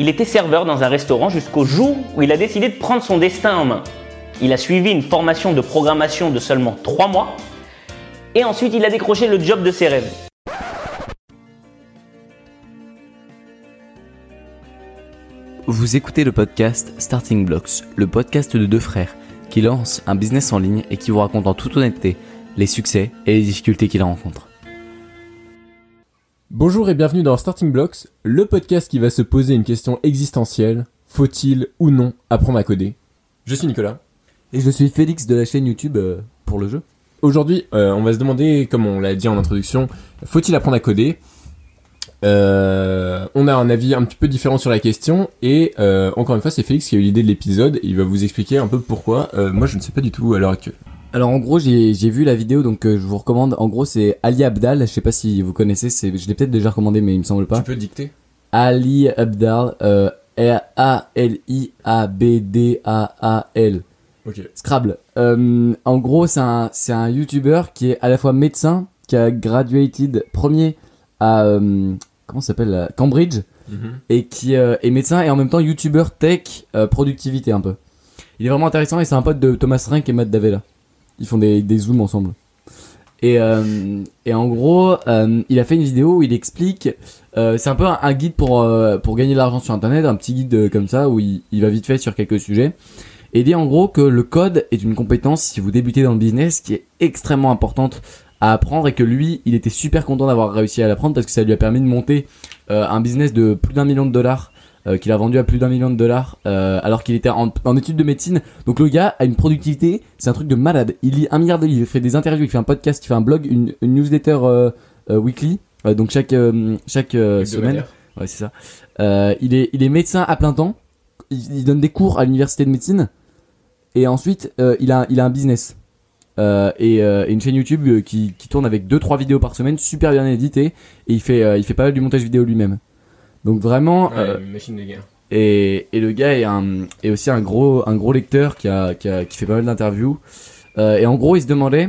il était serveur dans un restaurant jusqu'au jour où il a décidé de prendre son destin en main. Il a suivi une formation de programmation de seulement 3 mois et ensuite il a décroché le job de ses rêves. Vous écoutez le podcast Starting Blocks, le podcast de deux frères qui lancent un business en ligne et qui vous racontent en toute honnêteté les succès et les difficultés qu'ils rencontrent. Bonjour et bienvenue dans Starting Blocks, le podcast qui va se poser une question existentielle. Faut-il ou non apprendre à coder? Je suis Nicolas. Et je suis Félix de la chaîne YouTube euh, pour le jeu. Aujourd'hui, euh, on va se demander, comme on l'a dit en introduction, faut-il apprendre à coder? Euh, On a un avis un petit peu différent sur la question et encore une fois, c'est Félix qui a eu l'idée de l'épisode. Il va vous expliquer un peu pourquoi. Moi, je ne sais pas du tout à l'heure actuelle. Alors en gros j'ai vu la vidéo donc euh, je vous recommande. En gros c'est Ali Abdal, je sais pas si vous connaissez, c'est je l'ai peut-être déjà recommandé mais il me semble pas. Tu peux dicter Ali Abdal, euh, A L I A B D A A L. Ok. Scrabble. Euh, en gros c'est un c'est un YouTuber qui est à la fois médecin, qui a graduated premier à euh, comment s'appelle Cambridge et qui est médecin et en même temps YouTuber tech productivité un peu. Il est vraiment intéressant et c'est un pote de Thomas Rink et Matt Davella. Ils font des, des zooms ensemble. Et, euh, en gros, euh, il a fait une vidéo où il explique, euh, c'est un peu un, guide pour, pour gagner de l'argent sur Internet, un petit guide comme ça où il, il va vite fait sur quelques sujets. Et il dit en gros que le code est une compétence, si vous débutez dans le business, qui est extrêmement importante à apprendre et que lui, il était super content d'avoir réussi à l'apprendre parce que ça lui a permis de monter un business de plus d'un million de dollars euh, qu'il a vendu à plus d'un million de dollars euh, alors qu'il était en, en études de médecine. Donc le gars a une productivité, c'est un truc de malade. Il lit un milliard de livres, il fait des interviews, il fait un podcast, il fait un blog, une, une newsletter euh, weekly, donc chaque chaque semaine. Ouais, c'est ça. Il est il est médecin à plein temps. Il, il donne des cours à l'université de médecine et ensuite il a il a un business. Euh, et, euh, et une chaîne YouTube euh, qui, qui tourne avec 2-3 vidéos par semaine, super bien éditées, et il fait, il fait pas mal du montage vidéo lui-même. Donc vraiment, euh, machine de guerre. et, et le gars est, un, est aussi un gros, un gros lecteur qui, a, qui, a, qui fait pas mal d'interviews. Euh, et en gros, il se demandait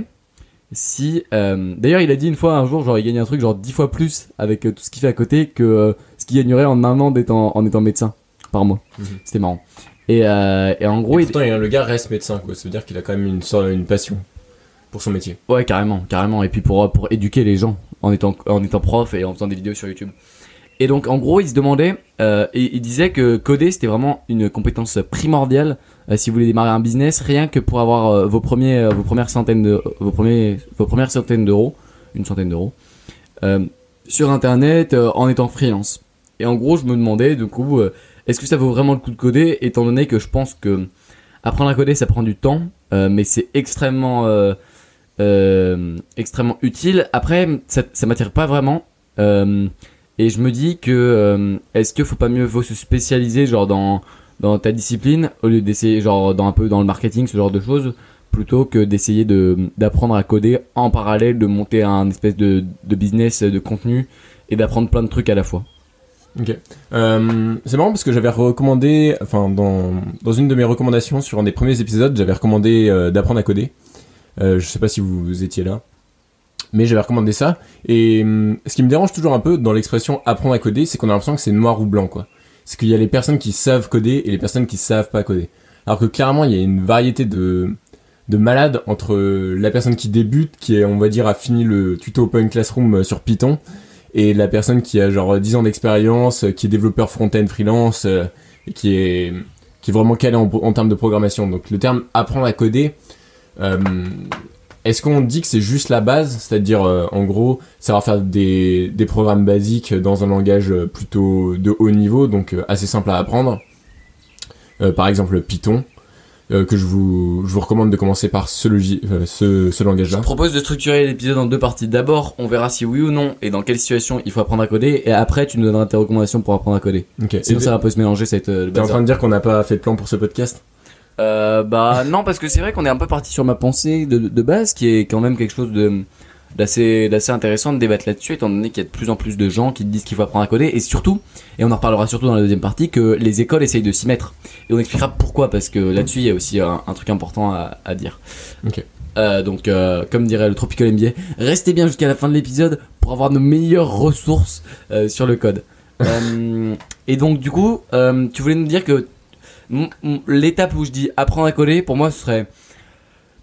si. euh, D'ailleurs, il a dit une fois un jour, genre, il gagnait un truc genre 10 fois plus avec euh, tout ce qu'il fait à côté que ce qu'il gagnerait en un an d'étant, en étant médecin par mois. Mhm. C'était marrant. Et, et en gros, Et il, pourtant, le gars reste médecin, quoi. Ça veut dire qu'il a quand même une, une passion pour son métier. Ouais, carrément, carrément. Et puis pour, pour éduquer les gens en étant, en étant prof et en faisant des vidéos sur YouTube. Et donc, en gros, il se demandait, euh, et il disait que coder, c'était vraiment une compétence primordiale euh, si vous voulez démarrer un business, rien que pour avoir euh, vos, premiers, vos premières centaines de, vos premiers, vos premières centaines d'euros, une centaine d'euros, sur Internet en étant freelance. Et en gros, je me demandais, du coup, est-ce que ça vaut vraiment le coup de coder, étant donné que je pense que apprendre à coder, ça prend du temps, mais c'est extrêmement extrêmement utile. Après, ça, ça m'attire pas vraiment. Et je me dis que euh, est-ce que faut pas mieux faut se spécialiser genre dans dans ta discipline au lieu d'essayer genre dans un peu dans le marketing ce genre de choses plutôt que d'essayer de d'apprendre à coder en parallèle de monter un espèce de de business de contenu et d'apprendre plein de trucs à la fois? Ok. Euh, c'est marrant parce que j'avais recommandé, enfin dans, dans une de mes recommandations sur un des premiers épisodes, j'avais recommandé euh, d'apprendre à coder. Euh, je sais pas si vous étiez là, mais j'avais recommandé ça. Et hum, ce qui me dérange toujours un peu dans l'expression apprendre à coder, c'est qu'on a l'impression que c'est noir ou blanc, quoi. C'est qu'il y a les personnes qui savent coder et les personnes qui savent pas coder. Alors que clairement, il y a une variété de de malades entre la personne qui débute, qui est, on va dire, a fini le tuto Open Classroom euh, sur Python, et la personne qui a genre 10 ans d'expérience, euh, qui est développeur front-end freelance, euh, qui est, qui est vraiment calé en, termes de programmation. Donc le terme apprendre à coder, est-ce qu'on dit que c'est juste la base, c'est-à-dire euh, en gros savoir faire des, des programmes basiques dans un langage euh, plutôt de haut niveau, donc euh, assez simple à apprendre, Euh, par exemple Python, que je vous, je vous recommande de commencer par ce, ce Je langage-là. propose de structurer l'épisode en deux parties. D'abord, on verra si oui ou non et dans quelle situation il faut apprendre à coder et après tu nous donneras tes recommandations pour apprendre à coder. Ok. Sinon Et ça va un peu se mélanger cette le T'es en train de dire qu'on n'a pas fait de plan pour ce podcast? Euh, bah non parce que c'est vrai qu'on est un peu parti sur ma pensée de, de base qui est quand même quelque chose de d'assez d'assez intéressant de débattre là-dessus étant donné qu'il y a de plus en plus de gens qui disent qu'il faut apprendre à coder et surtout et on en reparlera surtout dans la deuxième partie que les écoles essayent de s'y mettre et on expliquera pourquoi parce que là-dessus il y a aussi un, un truc important à, à dire. Ok. Euh, donc euh, comme dirait le Tropical MBA, restez bien jusqu'à la fin de l'épisode pour avoir nos meilleures ressources euh, sur le code. Et donc, du coup, tu voulais nous dire que l'étape où je dis apprendre à coder, pour moi, ce serait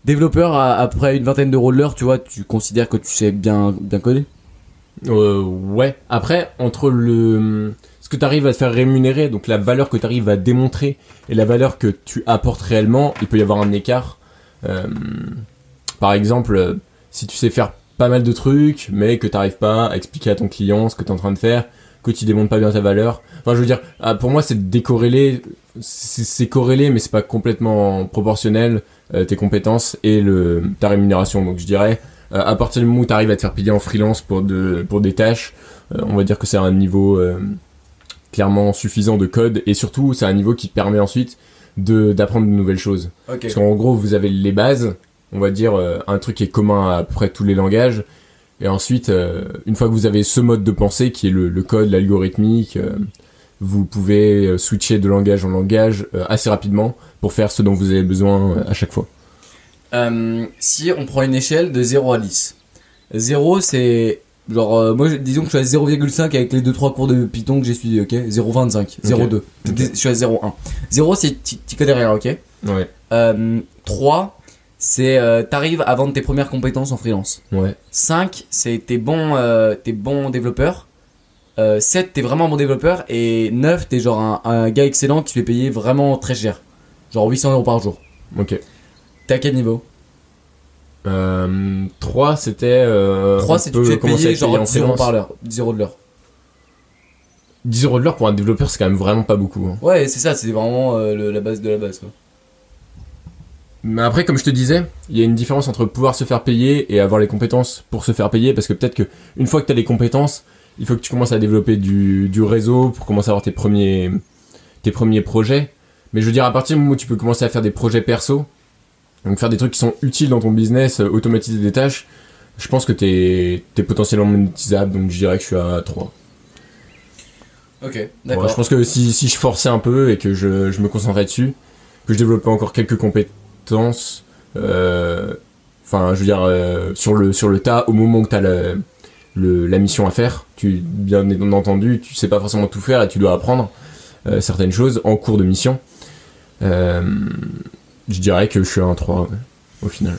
développeur après une vingtaine d'euros de l'heure, tu vois, tu considères que tu sais bien, bien coder? Euh, ouais. Après, entre le ce que tu arrives à te faire rémunérer, donc la valeur que tu arrives à démontrer et la valeur que tu apportes réellement, il peut y avoir un écart. Euh, par exemple, si tu sais faire pas mal de trucs, mais que tu n'arrives pas à expliquer à ton client ce que tu es en train de faire, que tu démontres pas bien ta valeur. Enfin, je veux dire, ah, pour moi, c'est décorrélé. C'est corrélé, mais c'est pas complètement proportionnel euh, tes compétences et le ta rémunération. Donc, je dirais, euh, à partir du moment où tu arrives à te faire payer en freelance pour de pour des tâches, euh, on va dire que c'est un niveau clairement suffisant de code et surtout c'est un niveau qui te permet ensuite de d'apprendre de nouvelles choses. Parce qu'en gros, vous avez les bases, on va dire un truc qui est commun à, à peu près tous les langages. Et ensuite, une fois que vous avez ce mode de pensée qui est le, le code, l'algorithmique, vous pouvez euh, switcher de langage en langage euh, assez rapidement pour faire ce dont vous avez besoin euh, à chaque fois. Euh, si on prend une échelle de 0 à 10. 0 c'est genre euh, moi disons que je suis à 0,5 avec les 2-3 cours de Python que j'ai suivi, ok? 0,25, 0,2. Je suis à 0,1. 0 c'est tu tu connais rien, ok? Ouais, euh, 3 c'est t'arrives à vendre tes premières compétences en freelance. ouais, 5 c'est t'es bon, t'es bon développeur. Euh, 7 t'es vraiment bon développeur. Et 9 t'es genre un, un gars excellent qui fait payer vraiment très cher. Genre 800 euros par jour. ok. T'es à quel niveau? Euh, 3, c'était... Euh, 3 on c'est tu te fais payer genre en 10 euros par l'heure. 10 euros de l'heure. 10 euros de l'heure pour un développeur, c'est quand même vraiment pas beaucoup. hein. Ouais, c'est ça, c'est vraiment euh, le- la base de la base. Quoi. Mais après, comme je te disais, il y a une différence entre pouvoir se faire payer et avoir les compétences pour se faire payer, parce que peut-être que une fois que tu as les compétences, il faut que tu commences à développer du, du réseau pour commencer à avoir tes premiers, tes premiers projets. Mais je veux dire, à partir du moment où tu peux commencer à faire des projets perso, donc faire des trucs qui sont utiles dans ton business, euh, automatiser des tâches, je pense que t'es es potentiellement monétisable, donc je dirais que je suis à 3. Ok, Ouais, d'accord. je pense que si, si je forçais un peu et que je, je me concentrais dessus, que je développais encore quelques compétences, euh, enfin, je veux dire, euh, sur, le, sur le tas, au moment où tu as le, le- la mission à faire, tu, bien entendu, tu sais pas forcément tout faire et tu dois apprendre euh, certaines choses en cours de mission. Euh, je dirais que je suis un 3 ouais, au final.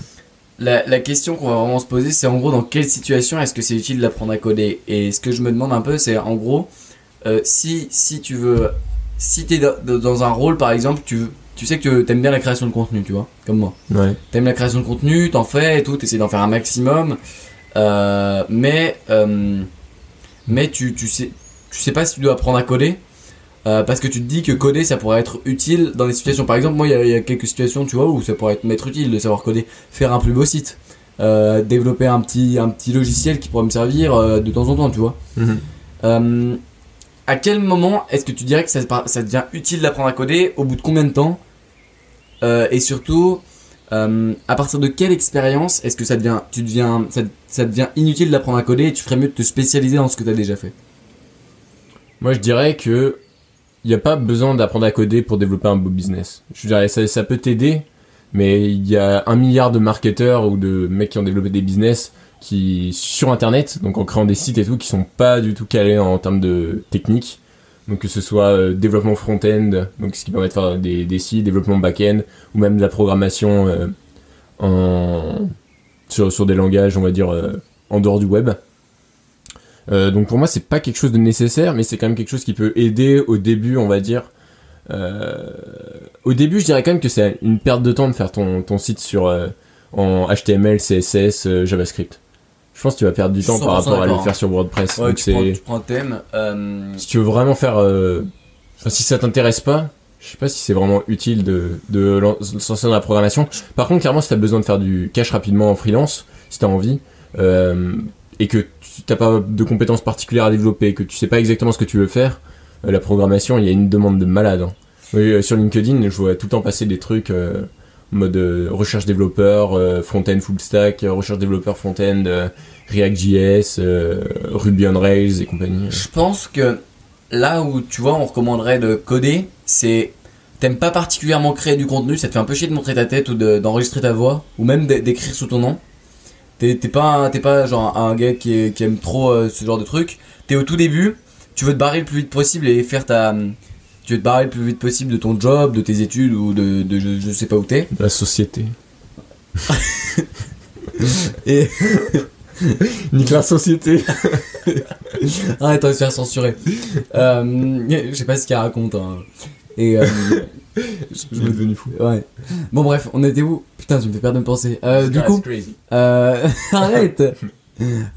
La, la question qu'on va vraiment se poser, c'est en gros dans quelle situation est-ce que c'est utile d'apprendre à coder? Et ce que je me demande un peu, c'est en gros, euh, si, si tu veux, si t'es dans, dans un rôle par exemple, tu, tu sais que tu aimes bien la création de contenu, tu vois, comme moi. Ouais. T'aimes la création de contenu, t'en fais et tout, t'essaies d'en faire un maximum, euh, mais euh, mais tu, tu sais tu sais pas si tu dois apprendre à coder euh, parce que tu te dis que coder ça pourrait être utile dans des situations. Par exemple, moi il y a- il y, a quelques situations tu vois où ça pourrait être- m'être utile de savoir coder, faire un plus beau site, développer un petit un petit logiciel qui pourrait me servir de temps en temps, tu vois. Euh, à quel moment est-ce que tu dirais que ça, ça devient utile d'apprendre à coder Au bout de combien de temps? Et surtout, euh, à partir de quelle expérience est-ce que ça devient, inutile d'apprendre à coder et tu ferais mieux de te spécialiser dans ce que tu as déjà fait? Moi, je dirais que il n'y a pas besoin d'apprendre à coder pour développer un beau business. Je dirais ça, ça peut t'aider, mais il y a un milliard de marketeurs ou de mecs qui ont développé des business qui sur internet, donc en créant des sites et tout, qui sont pas du tout calés en termes de technique. Donc que ce soit euh, développement front-end, ce qui permet de faire des, sites, développement back-end, ou même de la programmation euh, sur, des langages, on va dire, euh, en dehors du web. Donc pour moi, c'est pas quelque chose de nécessaire, mais c'est quand même quelque chose qui peut aider au début, on va dire. Au début, je dirais quand même que c'est une perte de temps de faire ton, site sur en HTML, CSS, JavaScript. Je pense que tu vas perdre du temps par 100% rapport à le faire sur WordPress. Ouais, donc tu, prends, c'est tu prends un thème. euh, si tu veux vraiment faire, euh, enfin si ça t'intéresse pas, je sais pas si c'est vraiment utile de lancer dans la programmation. Par contre, clairement, si t'as besoin de faire du cash rapidement en freelance, si t'as envie, euh, et que tu t'as pas de compétences particulières à développer, que tu sais pas exactement ce que tu veux faire, la programmation, il y a une demande de malade. hein. Oui, sur LinkedIn, je vois tout le temps passer des trucs euh, mode euh, recherche développeur, euh, front-end full stack, euh, recherche développeur front-end, euh, React.js, euh, Ruby on Rails et compagnie. Je pense que là où tu vois, on recommanderait de coder, c'est t'aimes pas particulièrement créer du contenu, ça te fait un peu chier de montrer ta tête ou de- d'enregistrer ta voix, ou même d'é- d'écrire sous ton nom. T'es pas, pas genre un gars qui, qui aime trop euh, ce genre de truc. T'es au tout début, tu veux te barrer le plus vite possible et faire ta. Tu veux te barrer le plus vite possible de ton job, de tes études ou de, de je, je sais pas où t'es. La société. Et. Nique la société. Arrête, on va se faire censurer. Euh, je sais pas ce qu'elle raconte. hein. Et. euh, Je suis devenu fou. ouais. Bon, bref, on était où? Putain, tu me fais perdre de penser. Euh, du coup. crazy. Euh, arrête.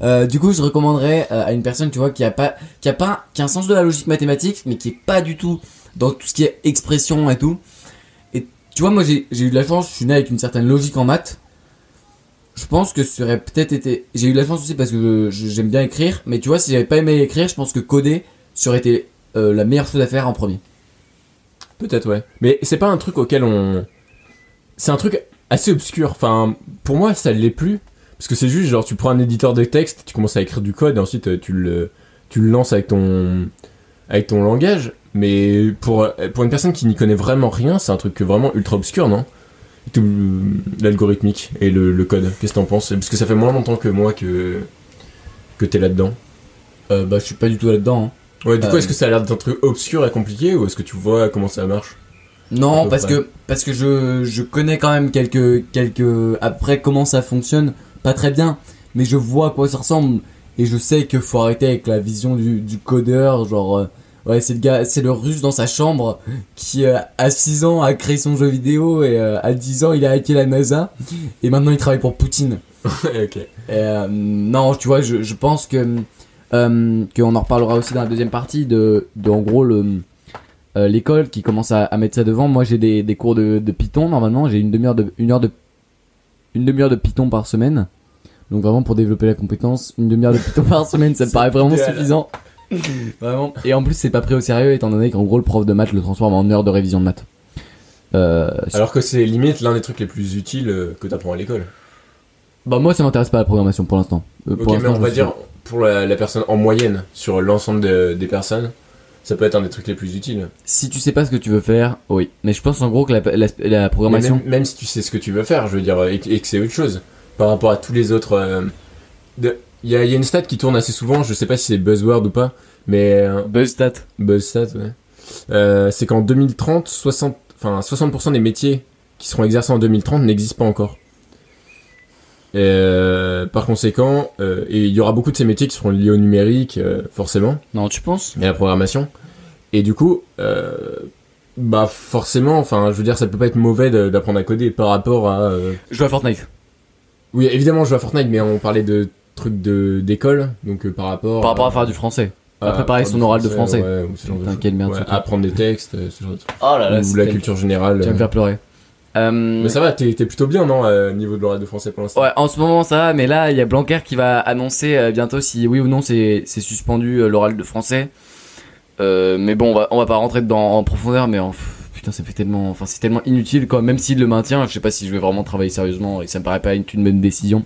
Euh, du coup, je recommanderais euh, à une personne, tu vois, qui a pas, qui a pas, qui a un sens de la logique mathématique, mais qui est pas du tout dans tout ce qui est expression et tout. Et tu vois, moi, j'ai eu de la chance. Je suis né avec une certaine logique en maths. Je pense que ça aurait peut-être été. J'ai eu de la chance aussi parce que j'aime bien écrire, mais tu vois, si j'avais pas aimé écrire, je pense que coder ça aurait été euh, la meilleure chose à faire en premier. Peut-être, ouais. Mais c'est pas un truc auquel on. C'est un truc assez obscur. Enfin, pour moi, ça l'est plus. Parce que c'est juste, genre, tu prends un éditeur de texte, tu commences à écrire du code, et ensuite euh, tu le, tu le lances avec ton, avec ton langage. Mais pour, pour une personne qui n'y connaît vraiment rien, c'est un truc vraiment ultra obscur, non? Tout l'algorithmique et le, le code. Qu'est-ce que t'en penses? Parce que ça fait moins longtemps que moi que, que t'es là-dedans. Euh, bah, je suis pas du tout là-dedans. hein. Ouais, du coup, Euh, est-ce que ça a l'air d'un truc obscur et compliqué, ou est-ce que tu vois comment ça marche? Non, parce près. que parce que je, je connais quand même quelques quelques après comment ça fonctionne, pas très bien, mais je vois à quoi ça ressemble et je sais que faut arrêter avec la vision du, du codeur, genre euh, ouais c'est le gars, c'est le russe dans sa chambre qui euh, à 6 ans a créé son jeu vidéo et euh, à 10 ans il a hacké la NASA et maintenant il travaille pour Poutine. Ok. Et, euh, non, tu vois, je, je pense que qu'on en reparlera aussi dans la deuxième partie de, de en gros le l'école qui commence à, à mettre ça devant. Moi, j'ai des, des cours de, de Python normalement. J'ai une demi-heure de une heure de une demi-heure de Python par semaine. Donc vraiment pour développer la compétence, une demi-heure de Python par semaine, ça me paraît vraiment idéal. suffisant. Vraiment. Et en plus, c'est pas pris au sérieux étant donné qu'en gros le prof de maths le transforme en heure de révision de maths. Euh, Alors que c'est limite l'un des trucs les plus utiles euh, que t'apprends à l'école. bah moi, ça m'intéresse pas la programmation pour l'instant. Euh, Ok, pour mais on va dire pour la, la personne en moyenne sur l'ensemble de- des personnes, ça peut être un des trucs les plus utiles. Si tu sais pas ce que tu veux faire, oui. Mais je pense en gros que la, la, la Mais programmation. Même, même si tu sais ce que tu veux faire, je veux dire, et, et que c'est autre chose par rapport à tous les autres. euh, de- Il y, a, il y a une stat qui tourne assez souvent, je sais pas si c'est buzzword ou pas, mais euh, Buzzstat. BuzzStat, ouais. Euh, c'est qu'en 2030, 60, enfin, 60% des métiers qui seront exercés en 2030 n'existent pas encore. Euh, par conséquent, euh, et il y aura beaucoup de ces métiers qui seront liés au numérique, forcément, Non, tu penses? Et à la programmation. Et du coup, bah forcément, enfin, je veux dire, ça peut pas être mauvais d'apprendre à coder par rapport à. euh, Je joue à Fortnite. Oui, évidemment, je joue à Fortnite, mais on parlait de trucs de d'école, donc euh, par rapport. Par rapport à faire du français. à préparer son oral de français. ouais, ou ce genre de quelle merde, Ouais, truc. apprendre des textes, euh, ce genre de. Oh là ou la culture générale. Tu vas me euh. faire pleurer. Euh, Mais ça va, t'es plutôt bien, non, euh, au niveau de l'oral de français pour l'instant Ouais, en ce moment ça va, mais là il y a Blanquer qui va annoncer euh, bientôt si oui ou non c'est suspendu euh, l'oral de français. Euh, mais bon, on va, on va pas rentrer dedans en profondeur, mais en- pff, putain, ça fait tellement, enfin c'est tellement inutile quoi. Même s'il le maintient, je sais pas si je vais vraiment travailler sérieusement et ça me paraît pas une, une bonne décision.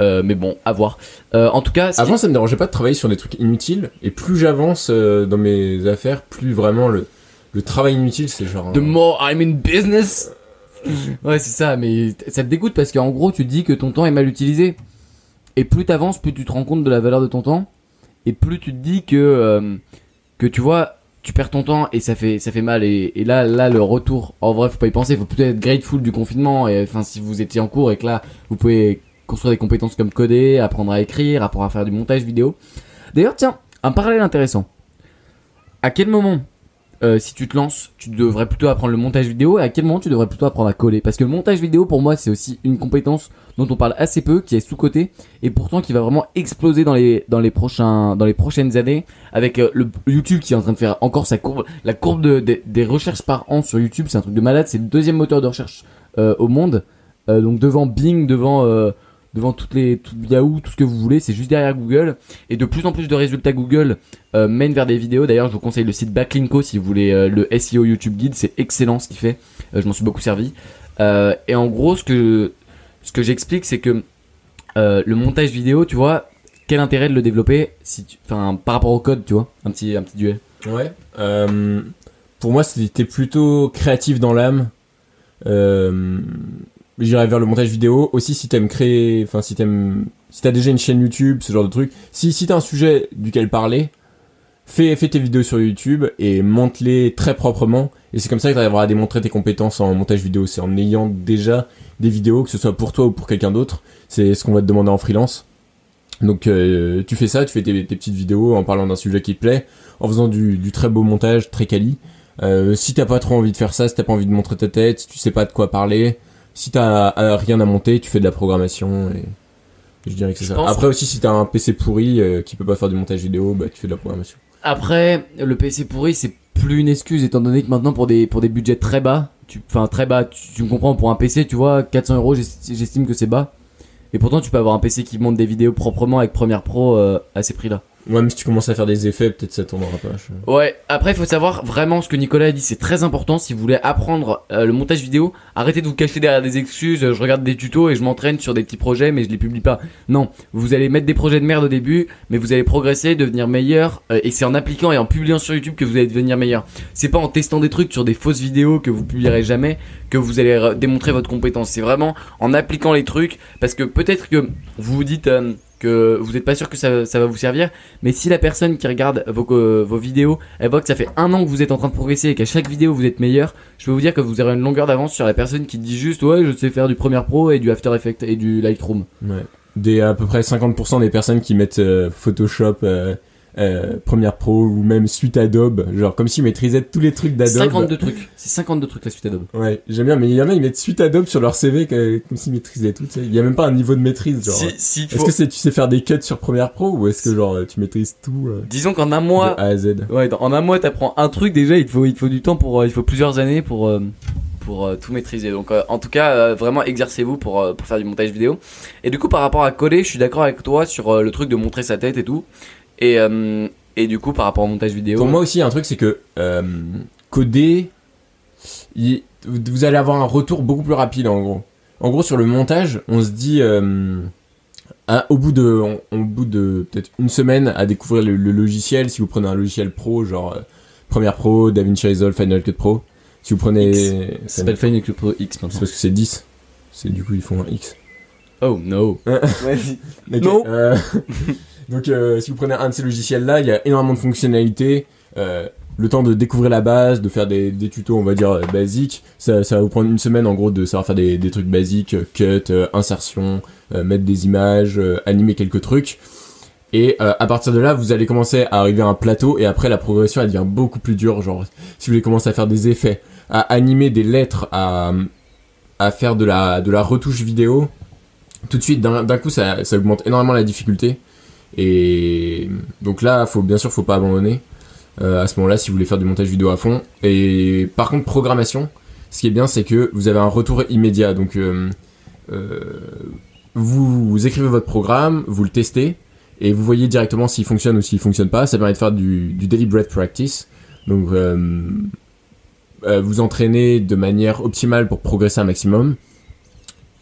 Euh, mais bon, à voir. Euh, en tout cas, ce qui- Avant, ça me dérangeait pas de travailler sur des trucs inutiles, et plus j'avance euh, dans mes affaires, plus vraiment le, le travail inutile, c'est genre. The more I'm in business. ouais, c'est ça, mais ça te dégoûte parce qu'en gros, tu te dis que ton temps est mal utilisé. Et plus t'avances, plus tu te rends compte de la valeur de ton temps. Et plus tu te dis que, que tu vois, tu perds ton temps et ça fait, ça fait mal. Et, et là, là, le retour, en vrai, faut pas y penser. Faut plutôt être grateful du confinement. Et enfin, si vous étiez en cours et que là, vous pouvez construire des compétences comme coder, apprendre à écrire, apprendre à faire du montage vidéo. D'ailleurs, tiens, un parallèle intéressant. À quel moment euh, si tu te lances, tu devrais plutôt apprendre le montage vidéo et à quel moment tu devrais plutôt apprendre à coller Parce que le montage vidéo, pour moi, c'est aussi une compétence dont on parle assez peu, qui est sous-côté et pourtant qui va vraiment exploser dans les, dans les, prochains, dans les prochaines années avec euh, le YouTube qui est en train de faire encore sa courbe. La courbe de, de- des recherches par an sur YouTube, c'est un truc de malade. C'est le deuxième moteur de recherche euh, au monde. Donc devant Bing, devant, devant toutes les, tout Yahoo, tout ce que vous voulez, c'est juste derrière Google. Et de plus en plus de résultats Google euh, mène vers des vidéos. D'ailleurs, je vous conseille le site Backlinko si vous voulez euh, le SEO YouTube Guide. C'est excellent ce qu'il fait. Euh, je m'en suis beaucoup servi. Euh, et en gros, ce que, ce que j'explique, c'est que le montage vidéo, tu vois, quel intérêt de le développer si tu, enfin, par rapport au code, tu vois, un petit, un petit duel. Ouais. Pour moi, c'était plutôt créatif dans l'âme. Euh, J'irais vers le montage vidéo. Aussi, si t'aimes créer, enfin, si t'aimes, si t'as déjà une chaîne YouTube, ce genre de truc. Si, si t'as un sujet duquel parler, fais, fais tes vidéos sur YouTube et monte-les très proprement. Et c'est comme ça que tu arriveras à démontrer tes compétences en montage vidéo. C'est en ayant déjà des vidéos, que ce soit pour toi ou pour quelqu'un d'autre. C'est ce qu'on va te demander en freelance. Donc euh, tu fais ça, tu fais tes, tes petites vidéos en parlant d'un sujet qui te plaît, en faisant du, du très beau montage, très quali. Euh, si t'as pas trop envie de faire ça, si t'as pas envie de montrer ta tête, si tu sais pas de quoi parler, si t'as euh, rien à monter, tu fais de la programmation et je dirais que c'est ça. Après aussi si t'as un PC pourri euh, qui peut pas faire du montage vidéo, bah tu fais de la programmation. Après, le PC pourri, c'est plus une excuse étant donné que maintenant pour des pour des budgets très bas, tu enfin très bas, tu, tu me comprends pour un PC, tu vois, 400 euros, j'est- j'estime que c'est bas. Et pourtant, tu peux avoir un PC qui monte des vidéos proprement avec Premiere Pro euh, à ces prix-là. Ouais, mais si tu commences à faire des effets, peut-être ça tournera pas. Ouais, après il faut savoir vraiment ce que Nicolas a dit, c'est très important si vous voulez apprendre euh, le montage vidéo, arrêtez de vous cacher derrière des excuses, je regarde des tutos et je m'entraîne sur des petits projets mais je les publie pas. Non, vous allez mettre des projets de merde au début, mais vous allez progresser, devenir meilleur euh, et c'est en appliquant et en publiant sur YouTube que vous allez devenir meilleur. C'est pas en testant des trucs sur des fausses vidéos que vous publierez jamais que vous allez démontrer votre compétence, c'est vraiment en appliquant les trucs parce que peut-être que vous vous dites euh, que vous n'êtes pas sûr que ça, ça va vous servir, mais si la personne qui regarde vos, vos vidéos, elle voit que ça fait un an que vous êtes en train de progresser et qu'à chaque vidéo vous êtes meilleur, je peux vous dire que vous aurez une longueur d'avance sur la personne qui dit juste ouais je sais faire du Premiere Pro et du After Effects et du Lightroom. Ouais. Des à peu près 50% des personnes qui mettent euh, Photoshop, euh, euh, Premiere Pro ou même suite Adobe, genre comme s'ils maîtrisaient tous les trucs d'Adobe. 52 trucs, c'est 52 trucs la suite Adobe. Ouais, j'aime bien, mais il y en a, ils mettent suite Adobe sur leur CV comme s'ils maîtrisaient tout. Il y a même pas un niveau de maîtrise, genre. Si, si, Est-ce faut- que c'est tu sais faire des cuts sur Premiere Pro ou est-ce que genre tu maîtrises tout euh, Disons qu'en un de mois, A à Z? Ouais, dans- en un mois t'apprends un truc déjà, il te faut, il te faut du temps pour, euh, il faut plusieurs années pour, euh, pour tout maîtriser. Donc en tout cas, vraiment exercez-vous pour, pour faire du montage vidéo. Et du coup par rapport à coder, je suis d'accord avec toi sur le truc de montrer sa tête et tout. Et, euh, et du coup par rapport au montage vidéo. Pour moi aussi, il y a un truc, c'est que euh, coder, il- vous allez avoir un retour beaucoup plus rapide en gros. En gros, sur le montage, on se dit, euh, à- au bout de, on- au bout de peut-être une semaine à découvrir le, le logiciel, si vous prenez un logiciel pro, genre euh, Premiere Pro, DaVinci Resolve, Final Cut Pro, si vous prenez, X. Ça s'appelle Final Cut Pro X c'est maintenant. parce que c'est 10. C'est du coup ils font un X. Oh no. Ok, Non. euh, donc, euh, si vous prenez un de ces logiciels-là, il y a énormément de fonctionnalités. euh, le temps de découvrir la base, de faire des, tutos, on va dire, euh, basiques. Ça, va vous prendre une semaine, en gros, de savoir faire des, trucs basiques, cut, insertion, mettre des images, animer quelques trucs. Et à partir de là, vous allez commencer à arriver à un plateau et après la progression elle devient beaucoup plus dure. Genre, si vous voulez commencer à faire des effets, à animer des lettres, à, faire de la, retouche vidéo, tout de suite d'un coup ça augmente énormément la difficulté. Et donc là, bien sûr, faut pas abandonner. euh, à ce moment-là, si vous voulez faire du montage vidéo à fond. Et par contre, programmation, ce qui est bien, c'est que vous avez un retour immédiat. Donc, euh, euh, vous, écrivez votre programme, vous le testez, et vous voyez directement s'il fonctionne ou s'il fonctionne pas. Ça permet de faire du, du deliberate practice. Donc, vous entraînez de manière optimale pour progresser un maximum.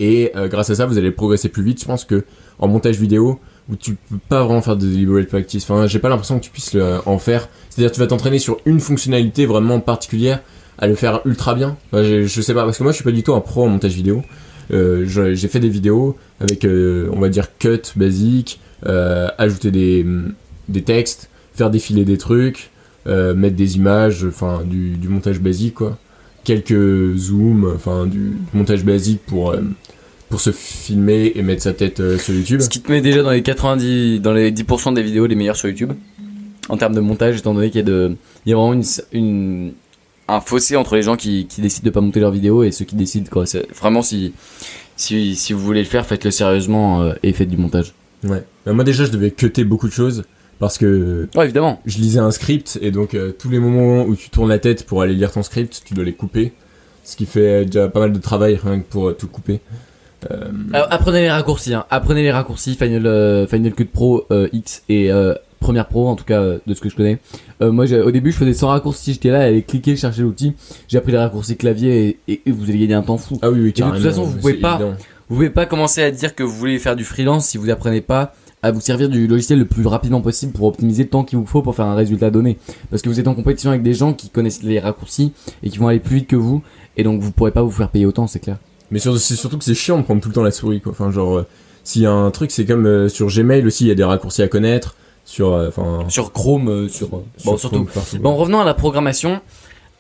Et grâce à ça, vous allez progresser plus vite. Je pense que en montage vidéo, où tu peux pas vraiment faire de deliberate practice. Enfin, j'ai pas l'impression que tu puisses le- en faire. C'est-à-dire, tu vas t'entraîner sur une fonctionnalité vraiment particulière à le faire ultra bien. Je, je sais pas, parce que moi, je suis pas du tout un pro en montage vidéo. Euh, j'ai fait des vidéos avec, euh, on va dire, cut basique, euh, ajouter des, des textes, faire défiler des trucs, euh, mettre des images, enfin, du, du montage basique, quoi. Quelques zooms, enfin, du montage basique pour, euh, pour se filmer et mettre sa tête euh, sur YouTube. Ce qui te met déjà dans les 90, dans les 10% des vidéos les meilleures sur YouTube. En termes de montage, étant donné qu'il y a de, il y a vraiment une, une, un fossé entre les gens qui, qui décident de pas monter leurs vidéos et ceux qui décident, quoi. Vraiment si, si, si vous voulez le faire, faites-le sérieusement euh, et faites du montage. Ouais. Bah, moi déjà je devais cutter beaucoup de choses parce que Ouais, évidemment. je lisais un script et donc euh, tous les moments où tu tournes la tête pour aller lire ton script, tu dois les couper. Ce qui fait déjà pas mal de travail rien que pour tout couper. Euh, Alors, apprenez les raccourcis, hein. apprenez les raccourcis Final, euh, Final Cut Pro euh, X et Premiere Pro, en tout cas de ce que je connais. Moi, au début, je faisais sans raccourcis, j'étais là, à aller cliquer, chercher l'outil. J'ai appris les raccourcis clavier et, et- et vous allez gagner un temps fou. Ah oui, oui, de toute carrément, façon, vous pouvez pas- évident. Vous pouvez pas commencer à dire que vous voulez faire du freelance si vous apprenez pas à vous servir du logiciel le plus rapidement possible pour optimiser le temps qu'il vous faut pour faire un résultat donné. Parce que vous êtes en compétition avec des gens qui connaissent les raccourcis et qui vont aller plus vite que vous, et donc vous pourrez pas vous faire payer autant, c'est clair. Mais c'est surtout que c'est chiant de prendre tout le temps la souris quoi. Enfin genre euh, s'il y a un truc c'est comme euh, sur Gmail aussi il y a des raccourcis à connaître. sur, euh, enfin, Sur Chrome, sur, bon, sur surtout. Chrome, partout. Bon, revenons à la programmation.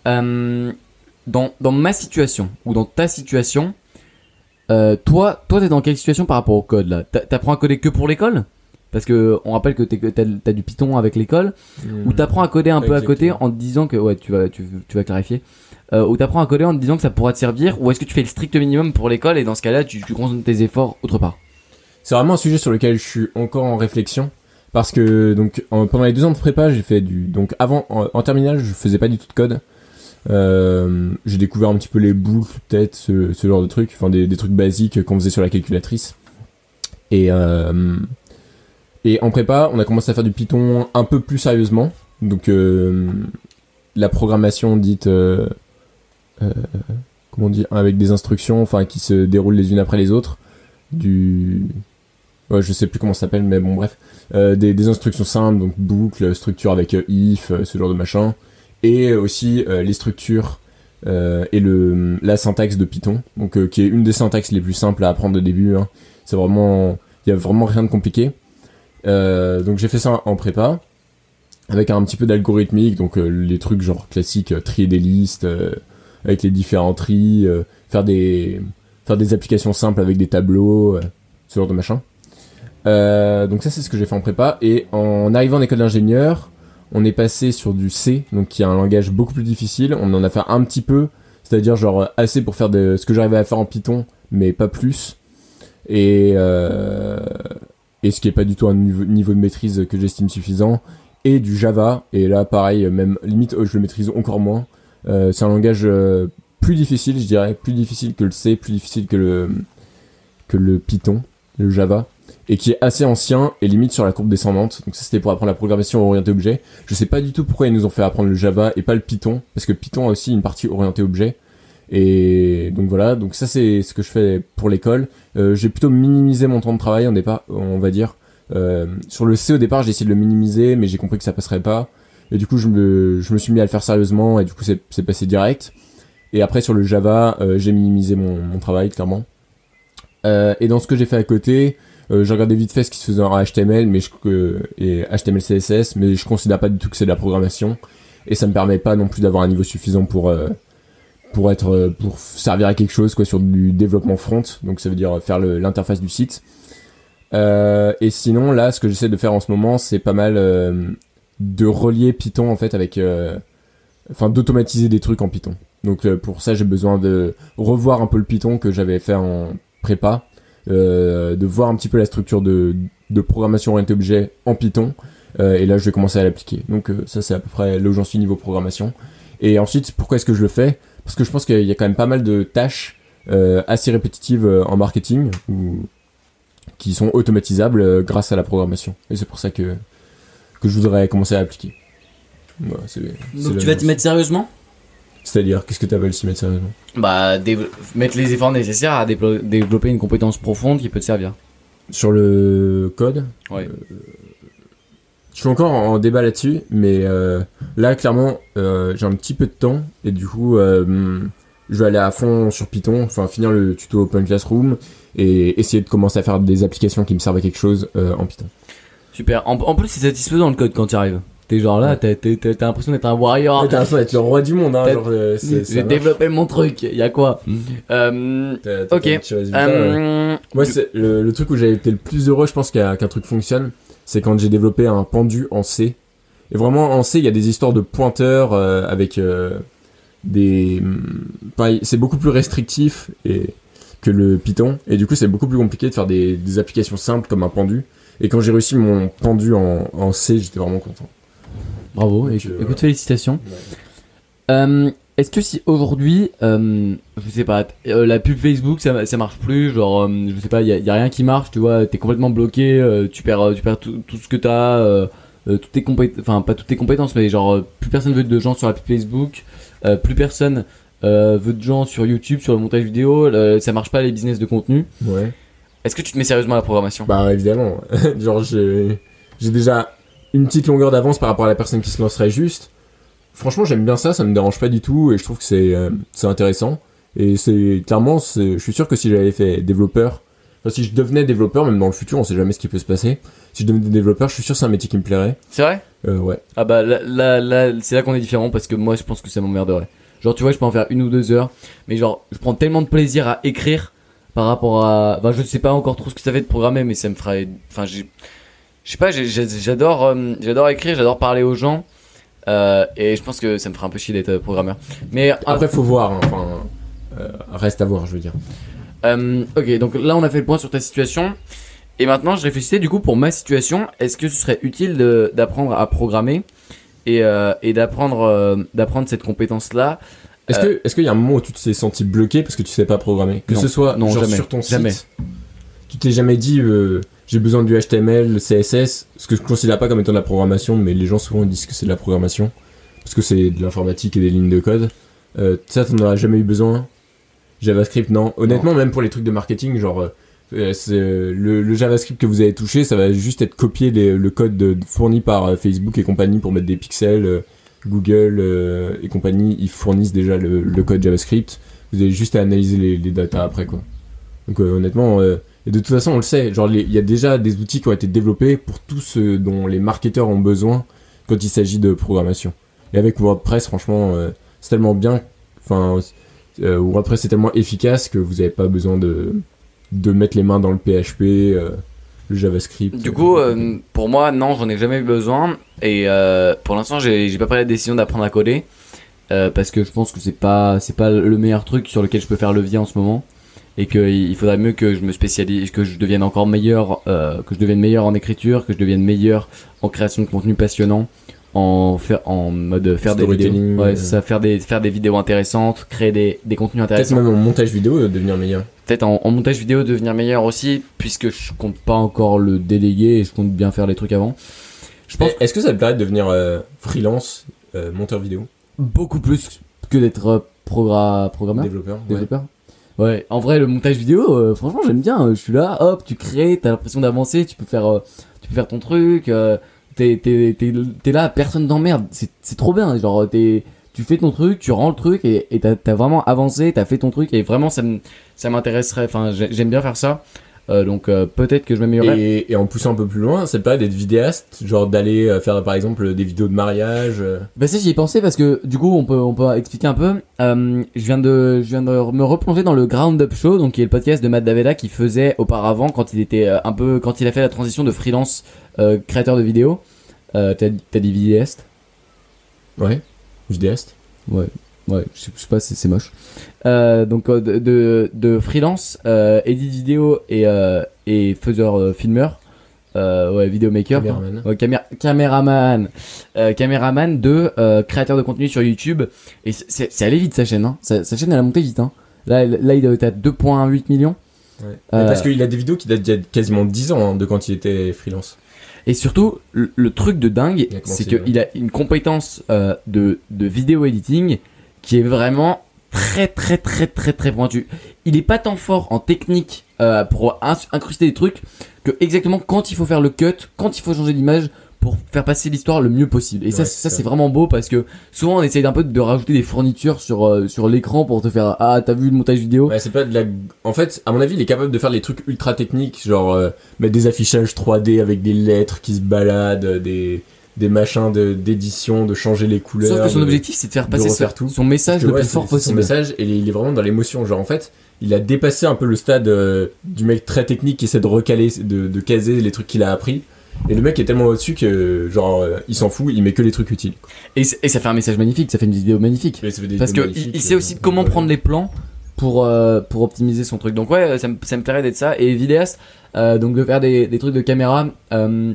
Euh, dans, dans ma situation ou dans ta situation, euh, toi, toi, t'es dans quelle situation par rapport au code là? T'a- T'apprends à coder que pour l'école? Parce que on rappelle que t'as as du Python avec l'école, ou t'apprends à coder un peu à côté en te disant que ouais, tu vas, tu, tu vas clarifier. Euh, ou t'apprends à coder en te disant que ça pourra te servir, ou est-ce que tu fais le strict minimum pour l'école et dans ce cas-là, tu, tu concentres tes efforts autre part? C'est vraiment un sujet sur lequel je suis encore en réflexion. Parce que donc en- pendant les deux ans de prépa, j'ai fait du donc avant en, terminale, je faisais pas du tout de code. Euh, j'ai découvert un petit peu les boucles, peut-être ce, ce genre de trucs, enfin des, des trucs basiques qu'on faisait sur la calculatrice. Et euh, et en prépa, on a commencé à faire du Python un peu plus sérieusement. Donc euh, la programmation dite euh, comment on dit avec des instructions, enfin qui se déroulent les unes après les autres du je sais plus comment ça s'appelle mais bon bref. Euh, des, des instructions simples donc boucle structure avec euh, if euh, ce genre de machin. Et aussi les structures et le la syntaxe de Python donc qui est une des syntaxes les plus simples à apprendre au début hein. c'est vraiment il y a vraiment rien de compliqué. Donc j'ai fait ça en prépa avec un petit peu d'algorithmique donc les trucs genre classiques trier des listes avec les différents tris euh, faire des faire des applications simples avec des tableaux, euh, ce genre de machin. Euh, donc ça c'est ce que j'ai fait en prépa et en arrivant en école d'ingénieur, on est passé sur du C, donc qui est un langage beaucoup plus difficile. On en a fait un petit peu, c'est-à-dire genre assez pour faire ce que j'arrivais à faire en Python, mais pas plus. Et et ce qui est pas du tout un niveau, niveau de maîtrise que j'estime suffisant. Et du Java et là pareil, même limite oh, je le maîtrise encore moins. Euh, c'est un langage euh, plus difficile, je dirais, plus difficile que le C, plus difficile que le que le Python, le Java, et qui est assez ancien et limite sur la courbe descendante. Donc ça c'était pour apprendre la programmation orientée objet. Je sais pas du tout pourquoi ils nous ont fait apprendre le Java et pas le Python, parce que Python a aussi une partie orientée objet. Et donc voilà, donc ça c'est ce que je fais pour l'école. Euh, j'ai plutôt minimisé mon temps de travail départ, on va dire. Sur le C au départ j'ai essayé de le minimiser, mais j'ai compris que ça passerait pas. Et du coup je me, je me suis mis à le faire sérieusement et du coup c'est passé direct. Et après sur le Java, euh, j'ai minimisé mon, mon travail clairement. Euh, et dans ce que j'ai fait à côté, euh, j'ai regardé vite fait ce qui se faisait en HTML, mais je, et HTML CSS, mais je considère pas du tout que c'est de la programmation. Et ça me permet pas non plus d'avoir un niveau suffisant pour euh, pour être euh, pour servir à quelque chose quoi sur du développement front. Donc ça veut dire faire l'interface du site. Euh, et sinon là, ce que j'essaie de faire en ce moment, c'est pas mal euh, de relier Python en fait avec euh, enfin d'automatiser des trucs en Python. Donc euh, pour ça, j'ai besoin de revoir un peu le Python que j'avais fait en prépa, euh, de voir un petit peu la structure de, programmation orientée objet en Python. Et là, je vais commencer à l'appliquer. Donc ça, c'est à peu près là où j'en suis niveau programmation. Et ensuite, pourquoi est-ce que je le fais? Parce que je pense qu'il y a quand même pas mal de tâches assez répétitives en marketing qui sont automatisables grâce à la programmation. Et c'est pour ça que que je voudrais commencer à appliquer. Voilà, c'est- c'est Donc tu vas t'y mettre sérieusement? C'est-à-dire, qu'est-ce que tu appelles s'y mettre sérieusement? Bah, mettre les efforts nécessaires à déplo- développer une compétence profonde qui peut te servir. Sur le code? Ouais. Je suis encore en débat là-dessus, mais euh, là, clairement, euh, j'ai un petit peu de temps, et du coup, euh, je vais aller à fond sur Python, enfin, finir le tuto Open Classroom, et essayer de commencer à faire des applications qui me servent à quelque chose euh, en Python. Super. En, en plus, c'est satisfaisant le code quand tu arrives. T'es genre là, t'as t'as- t'as- t'as l'impression d'être un warrior. t'as l'impression d'être le roi du monde, hein, euh, J'ai développé mon truc. Y a quoi Euh, T'as- t'as Ok. euh, Moi, c'est le, le truc où j'ai été le plus heureux, je pense qu'un truc fonctionne, c'est quand j'ai développé un pendu en C. Et vraiment, en C, il y a des histoires de pointeurs euh, avec euh, des. pareil, c'est beaucoup plus restrictif et, que le Python. Et du coup, c'est beaucoup plus compliqué de faire des, des applications simples comme un pendu. Et quand j'ai réussi mon pendu en, en C, j'étais vraiment content. Bravo. Donc, euh, écoute, voilà. félicitations. Euh, Est-ce que si aujourd'hui, euh, je sais pas, euh, la pub Facebook ça, ça marche plus, genre, euh, je sais pas, y a, y a rien qui marche, tu vois, t'es complètement bloqué, euh, tu perds, euh, tu perds tout, tout ce que t'as, euh, euh, toutes tes compétences, enfin pas toutes tes compétences, mais genre euh, plus personne veut de gens sur la pub Facebook, euh, plus personne euh, veut de gens sur YouTube, sur le montage vidéo, euh, ça marche pas les business de contenu. Ouais. Est-ce que tu te mets sérieusement à la programmation? Bah, évidemment. Genre, j'ai déjà une petite longueur d'avance par rapport à la personne qui se lancerait juste. Franchement, j'aime bien ça, ça me dérange pas du tout et je trouve que c'est euh, intéressant. Et c'est clairement, je suis sûr que si j'avais fait développeur Enfin, si je devenais développeur, même dans le futur, on sait jamais ce qui peut se passer. Si je devenais développeur, je suis sûr que c'est un métier qui me plairait. C'est vrai? Euh, ouais. Ah bah là, là, là, c'est là qu'on est différent parce que moi je pense que ça m'emmerderait. Genre tu vois, je peux en faire une ou deux heures, mais genre je prends tellement de plaisir à écrire par rapport à. Enfin, je sais pas encore trop ce que ça fait de programmer, mais ça me ferait. Enfin, j'ai. Je sais pas, j'adore, euh, j'adore écrire, j'adore parler aux gens, euh, et je pense que ça me ferait un peu chier d'être euh, programmeur. Mais Après, faut voir. hein, Enfin, euh, reste à voir, je veux dire. Euh, ok, donc là on a fait le point sur ta situation. Et maintenant je réfléchissais du coup pour ma situation, est-ce que ce serait utile d'apprendre à programmer et, euh, et d'apprendre euh, d'apprendre cette compétence-là Est-ce que, est-ce qu'il y a un moment où tu t'es senti bloqué parce que tu sais pas programmer? Que Non. ce soit Non, genre jamais. sur ton Jamais. site, tu t'es jamais dit euh, j'ai besoin du HTML, le CSS, ce que je considère pas comme étant de la programmation, mais les gens souvent disent que c'est de la programmation parce que c'est de l'informatique et des lignes de code. Euh, ça, t'en as jamais eu besoin? JavaScript, non. Honnêtement, même pour les trucs de marketing, genre euh, euh, le, le JavaScript que vous avez touché, ça va juste être copier les- le code de- fourni par Facebook et compagnie pour mettre des pixels. Google euh, et compagnie, ils fournissent déjà le, code JavaScript. Vous avez juste à analyser les, les datas après, quoi. Donc euh, honnêtement, euh, et de toute façon, on le sait. Genre, il y a déjà des outils qui ont été développés pour tout ce dont les marketeurs ont besoin quand il s'agit de programmation. Et avec WordPress, franchement, c'est tellement bien. Enfin, WordPress est tellement efficace que vous n'avez pas besoin de mettre les mains dans le PHP, le JavaScript. Du coup, euh, pour moi, non, j'en ai jamais eu besoin. Et euh, pour l'instant, j'ai pas pris la décision d'apprendre à coder. euh, parce que je pense que c'est pas, c'est pas le meilleur truc sur lequel je peux faire levier en ce moment. Et qu'il faudrait mieux que je me spécialise, que je devienne encore meilleur, euh, que je devienne meilleur en écriture, que je devienne meilleur en création de contenu passionnant, en faire, en mode faire des vidéos. Ouais, euh. ça, faire des, faire des vidéos intéressantes, créer des, des contenus peut-être intéressants même en montage vidéo euh, devenir meilleur. peut-être en, en montage vidéo devenir meilleur aussi, puisque je compte pas encore le déléguer et je compte bien faire les trucs avant. Je pense Est-ce que ça te plairait de devenir euh, freelance, euh, monteur vidéo, beaucoup plus que d'être progra- programmeur, développeur ouais. développeur? Ouais. en vrai, le montage vidéo, euh, franchement, j'aime bien. Je suis là, hop, tu crées, t'as l'impression d'avancer, tu peux faire, euh, tu peux faire ton truc. euh, t'es, t'es, t'es, t'es là, personne t'emmerde. C'est, c'est trop bien. Genre, t'es, tu fais ton truc, tu rends le truc et, et t'as, vraiment avancé, t'as fait ton truc et vraiment, ça, me- ça m'intéresserait. Enfin, j'ai- j'aime bien faire ça. Euh, donc, euh, peut-être que je m'améliorerai. Et, et en poussant un peu plus loin, te plairait d'être vidéaste, genre d'aller euh, faire par exemple des vidéos de mariage. Bah ça j'y ai pensé parce que du coup on peut on peut expliquer un peu. Je viens de je viens de me replonger dans le Ground Up Show donc qui est le podcast de Matt Daveda qui faisait auparavant quand il était un peu quand il a fait la transition de freelance euh, créateur de vidéos. Euh, t'as t'as dit vidéaste Ouais, vidéaste. Ouais, ouais, je sais, je sais pas, c'est c'est moche. Euh, donc euh, de, de, de freelance, euh, edit vidéo et, euh, et faiseur filmeur, euh, ouais, vidéomaker. Caméraman. Ouais, camé- caméraman, euh, caméraman de euh, créateur de contenu sur YouTube. Et c'est- c'est c'est allé vite sa chaîne, hein. Sa, sa chaîne elle a monté vite, hein. Là, elle- là il doit être à 2.8 millions. Ouais. Euh, Parce qu'il a des vidéos qui datent d'il y a quasiment 10 ans hein, de quand il était freelance. Et surtout, le, le truc de dingue, c'est qu'il a une compétence euh, de, de vidéo editing qui est vraiment très très très très très pointue. Il est pas tant fort en technique euh, pour incruster des trucs que exactement quand il faut faire le cut, quand il faut changer d'image pour faire passer l'histoire le mieux possible. Et ça, Ouais, ça c'est vraiment beau parce que souvent on essaye un peu de rajouter des fournitures sur euh, sur l'écran pour te faire ah t'as vu le montage vidéo? Ouais, c'est pas de la. En fait, à mon avis, il est capable de faire des trucs ultra techniques, genre euh, mettre des affichages 3D avec des lettres qui se baladent, euh, des des machins d'édition, de, changer les couleurs. Sauf que son de- objectif c'est de faire passer son- tout. son message que, le ouais, plus fort c'est Son possible. message, et il est vraiment dans l'émotion. Genre, en fait, il a dépassé un peu le stade euh, du mec très technique qui essaie de recaler, de, de caser les trucs qu'il a appris. Et le mec est tellement au-dessus que, genre, il s'en fout, il met que les trucs utiles. Et, ça fait un message magnifique, ça fait une vidéo magnifique. Et ça fait des Parce que vidéos il, magnifiques, il sait aussi euh, comment ouais. prendre les plans pour euh, pour optimiser son truc. Donc ouais, ça me, ça me plairait d'être ça. Et vidéaste, euh, donc de faire des, des trucs de caméra, euh,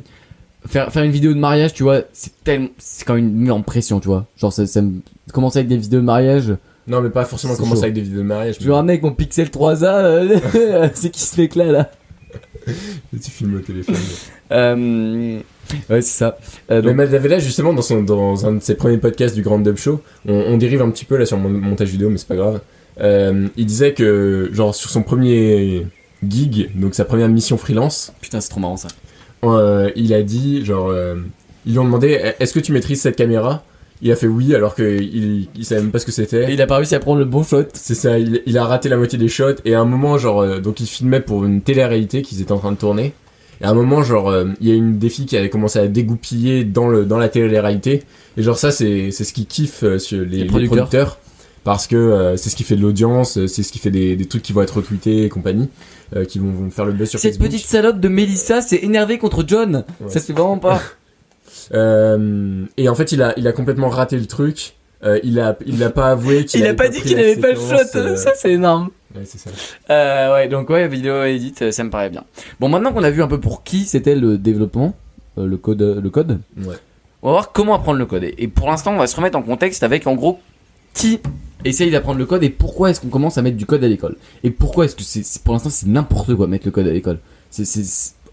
faire faire une vidéo de mariage, tu vois, c'est tellement c'est quand même une mise en pression, tu vois. Genre ça, ça me commencer avec des vidéos de mariage. Non, mais pas forcément commencer chaud. avec des vidéos de mariage. Je vais ramener avec mon Pixel 3A, euh, c'est qui ce mec là là? mais tu filmes au téléphone. Euh, ouais, c'est ça. Euh, Mais donc, Davella, justement, dans, son, dans un de ses premiers podcasts du Grand Dub Show, on, on dérive un petit peu là sur mon montage vidéo, mais c'est pas grave. Euh, il disait que, genre, sur son premier gig, donc sa première mission freelance, putain, c'est trop marrant ça. euh, il a dit, genre, ils lui ont demandé Est-ce que tu maîtrises cette caméra? Il a fait oui alors qu'il il savait même pas ce que Et c'était. il a pas réussi à prendre le bon shot. C'est ça, il, il a raté la moitié des shots et à un moment genre euh, donc il filmait pour une télé-réalité qu'ils étaient en train de tourner. Et à un moment genre euh, il y a une des filles qui avait commencé à dégoupiller dans le dans la télé-réalité et genre ça c'est c'est ce qui kiffe euh, sur les, producteurs. parce que euh, c'est ce qui fait de l'audience, c'est ce qui fait des, des trucs qui vont être retweetés et compagnie, qui vont, vont faire le buzz sur Cette Facebook. petite salope de Mélissa s'est énervée contre John. Ouais. Ça se fait vraiment pas. Euh, et en fait, il a, il a complètement raté le truc. Euh, il a, il a pas avoué qu'il Il a pas dit qu'il la avait pas le shot. euh, Ça, c'est énorme. ouais, c'est ça. Euh, ouais, donc ouais, vidéo edit, ça me paraît bien. Bon, maintenant qu'on a vu un peu pour qui c'était le développement, le code, le code, Ouais. on va voir comment apprendre le code. Et pour l'instant, on va se remettre en contexte avec en gros qui essaye d'apprendre le code et pourquoi est-ce qu'on commence à mettre du code à l'école. Et pourquoi est-ce que c'est pour l'instant c'est n'importe quoi mettre le code à l'école. C'est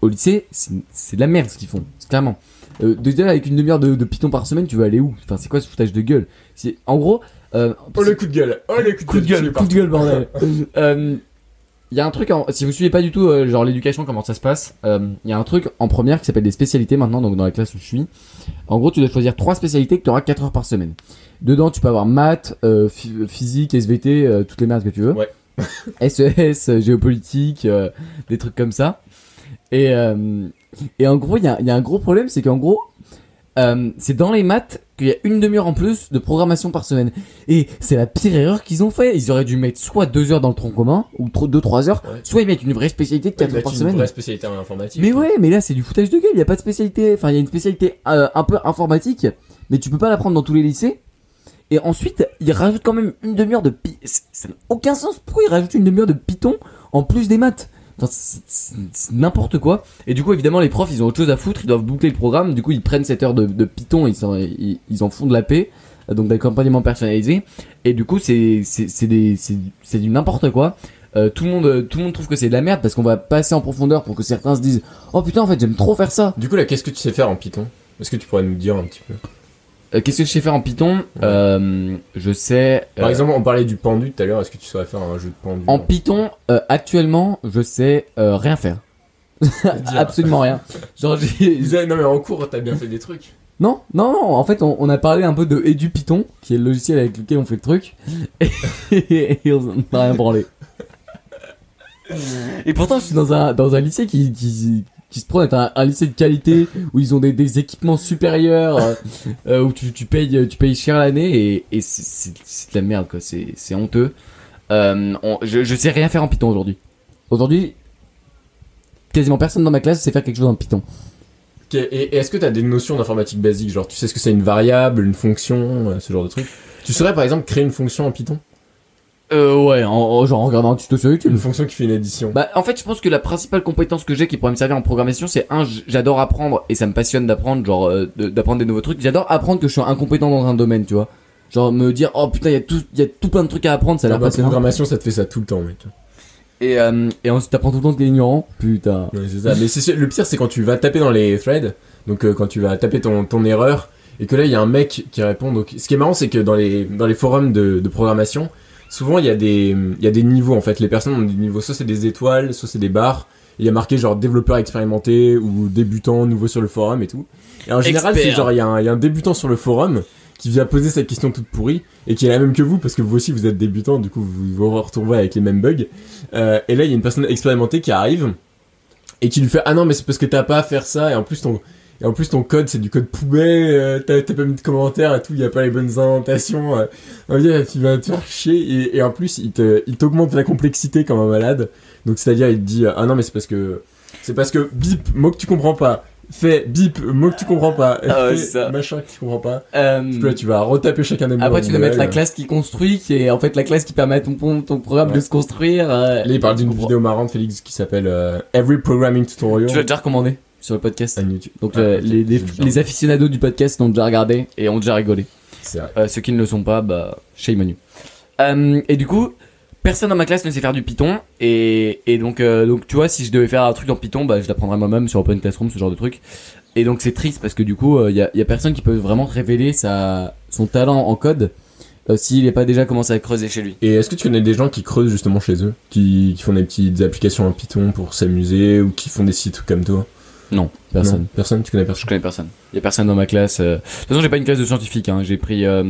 au lycée, c'est de la merde ce qu'ils font, clairement. Euh, déjà avec une demi-heure de, de Python par semaine, tu vas aller où? Enfin, c'est quoi ce foutage de gueule? C'est en gros. Euh, Oh le coup de gueule. Oh le coup de coup de gueule. coup de gueule, bordel. Euh, Il y a un truc, en- si vous suivez pas du tout, euh, genre l'éducation, comment ça se passe, euh, il y a un truc en première qui s'appelle des spécialités maintenant, donc dans la classe où je suis. En gros, tu dois choisir trois spécialités que tu auras 4 heures par semaine. Dedans, tu peux avoir maths, euh, phy- physique, SVT, toutes les merdes que tu veux. Ouais. SES, euh, géopolitique, des trucs comme ça. Et, euh, et en gros, il y a, il y a un gros problème, c'est qu'en gros, euh, c'est dans les maths qu'il y a une demi-heure en plus de programmation par semaine. Et c'est la pire erreur qu'ils ont fait. Ils auraient dû mettre soit deux heures dans le tronc commun, ou 2-3 heures, Ouais. soit ils mettent une vraie spécialité de 4 Mettre heures par une semaine. vraie spécialité en informatique. Mais ouais, mais là c'est du foutage de gueule, il y a pas de spécialité. Enfin, il y a une spécialité euh, un peu informatique, mais tu peux pas la prendre dans tous les lycées. Et ensuite, ils rajoutent quand même une demi-heure de pi... Ça n'a aucun sens. Pourquoi ils rajoutent une demi-heure de Python en plus des maths? C'est- n'importe quoi. Et du coup, évidemment, les profs, ils ont autre chose à foutre, ils doivent boucler le programme. Du coup, ils prennent cette heure de, de Python, ils, s'en- ils, en font de la paix, donc d'accompagnement personnalisé. Et du coup, c'est c'est du n'importe quoi. Euh, tout le monde tout le monde trouve que c'est de la merde parce qu'on va passer en profondeur pour que certains se disent oh putain en fait j'aime trop faire ça. Du coup là, qu'est-ce que tu sais faire en Python? Est-ce que tu pourrais nous dire un petit peu? Euh, Qu'est-ce que je sais faire en Python Euh, Je sais Par euh, exemple, on parlait du pendu tout à l'heure. Est-ce que tu saurais faire un jeu de pendu en Python euh, actuellement je sais euh, rien faire. Absolument rien. Genre j'ai Non mais en cours, t'as bien fait des trucs. Non, non, non, en fait, on, on a parlé un peu de Edu Python, qui est le logiciel avec lequel on fait le truc, et, on n'en a rien branlé. Et pourtant, je suis dans un, dans un lycée qui, qui, qui se prend être un, un lycée de qualité, où ils ont des, des équipements supérieurs, euh, euh, où tu, tu, payes, tu payes cher l'année, et, et c'est- de la merde, quoi, c'est c'est honteux. Euh, on- je, je sais rien faire en Python aujourd'hui. Aujourd'hui, quasiment personne dans ma classe sait faire quelque chose en Python. Et, et est-ce que t'as des notions d'informatique basique? Genre, tu sais ce que c'est une variable, une fonction, ce genre de truc? Tu saurais par exemple créer une fonction en Python? Euh, ouais, en, en- genre en regardant un tuto sur YouTube. Une fonction qui fait une addition. Bah, en fait, je pense que la principale compétence que j'ai qui pourrait me servir en programmation, c'est un, j- j'adore apprendre et ça me passionne d'apprendre, genre euh, de- d'apprendre des nouveaux trucs. J'adore apprendre que je suis incompétent dans un domaine, tu vois. Genre me dire, oh putain, il y a tout, il y a tout plein de trucs à apprendre, ça a La l'air passionnant. programmation, ça te fait ça tout le temps, mec. Et, euh, et ensuite, t'apprends tout le temps que t'es ignorant. Putain. Ouais, c'est ça. Mais c'est sûr- le pire, c'est quand tu vas taper dans les threads, donc euh, quand tu vas taper ton, ton erreur, et que là, il y a un mec qui répond. Donc, ce qui est marrant, c'est que dans les, dans les forums de, de programmation, souvent, il y, a des, il y a des niveaux, en fait. Les personnes ont des niveaux, soit c'est des étoiles, soit c'est des barres. Il y a marqué genre développeur expérimenté ou débutant, nouveau sur le forum et tout. Et en général, c'est genre, il y, a un- il y a un débutant sur le forum qui vient poser cette question toute pourrie et qui est la même que vous parce que vous aussi vous êtes débutant, du coup vous vous retrouvez avec les mêmes bugs. Euh, et là, il y a une personne expérimentée qui arrive et qui lui fait ah non mais c'est parce que t'as pas à faire ça et en plus ton et en plus ton code c'est du code poubelle euh, t'as pas mis de commentaires et tout il y a pas les bonnes indentations euh, on va dire, tu vas te faire chier et, et en plus il te il t'augmente la complexité comme un malade donc c'est à dire il te dit ah non mais c'est parce que c'est parce que bip mot que tu comprends pas fais bip mot que tu comprends pas Ah ouais, ça. machin que tu comprends pas Euh, Puis là tu vas retaper chacun des mots après, tu dois mettre la classe qui construit, qui est en fait la classe qui permet à ton, ton, programme Ouais. de se construire. euh, là il parle d'une vidéo marrante Félix qui s'appelle euh, Every Programming Tutorial Tu l'as déjà recommandé? Sur le podcast. YouTube Donc Ah, euh, ok, les, les, j'ai déjà- les aficionados du podcast l'ont déjà regardé et ont déjà rigolé. c'est vrai Euh, ceux qui ne le sont pas, bah, shame on you. Euh, et du coup, personne dans ma classe ne sait faire du Python. Et, et donc, euh, donc, tu vois, si je devais faire un truc en Python, bah, je l'apprendrais moi-même sur Open Classroom, ce genre de truc. Et donc, c'est triste parce que du coup, il y, a, y a personne qui peut vraiment révéler sa, son talent en code euh, s'il n'est pas déjà commencé à creuser chez lui. Et est-ce que tu connais des gens qui creusent justement chez eux qui, qui font des petites applications en Python pour s'amuser ou qui font des sites comme toi? Non, personne. Non, personne, tu connais Je personne. connais personne. Il y a personne dans ma classe. euh. De toute façon, j'ai pas une classe de scientifique. Hein. J'ai pris. euh,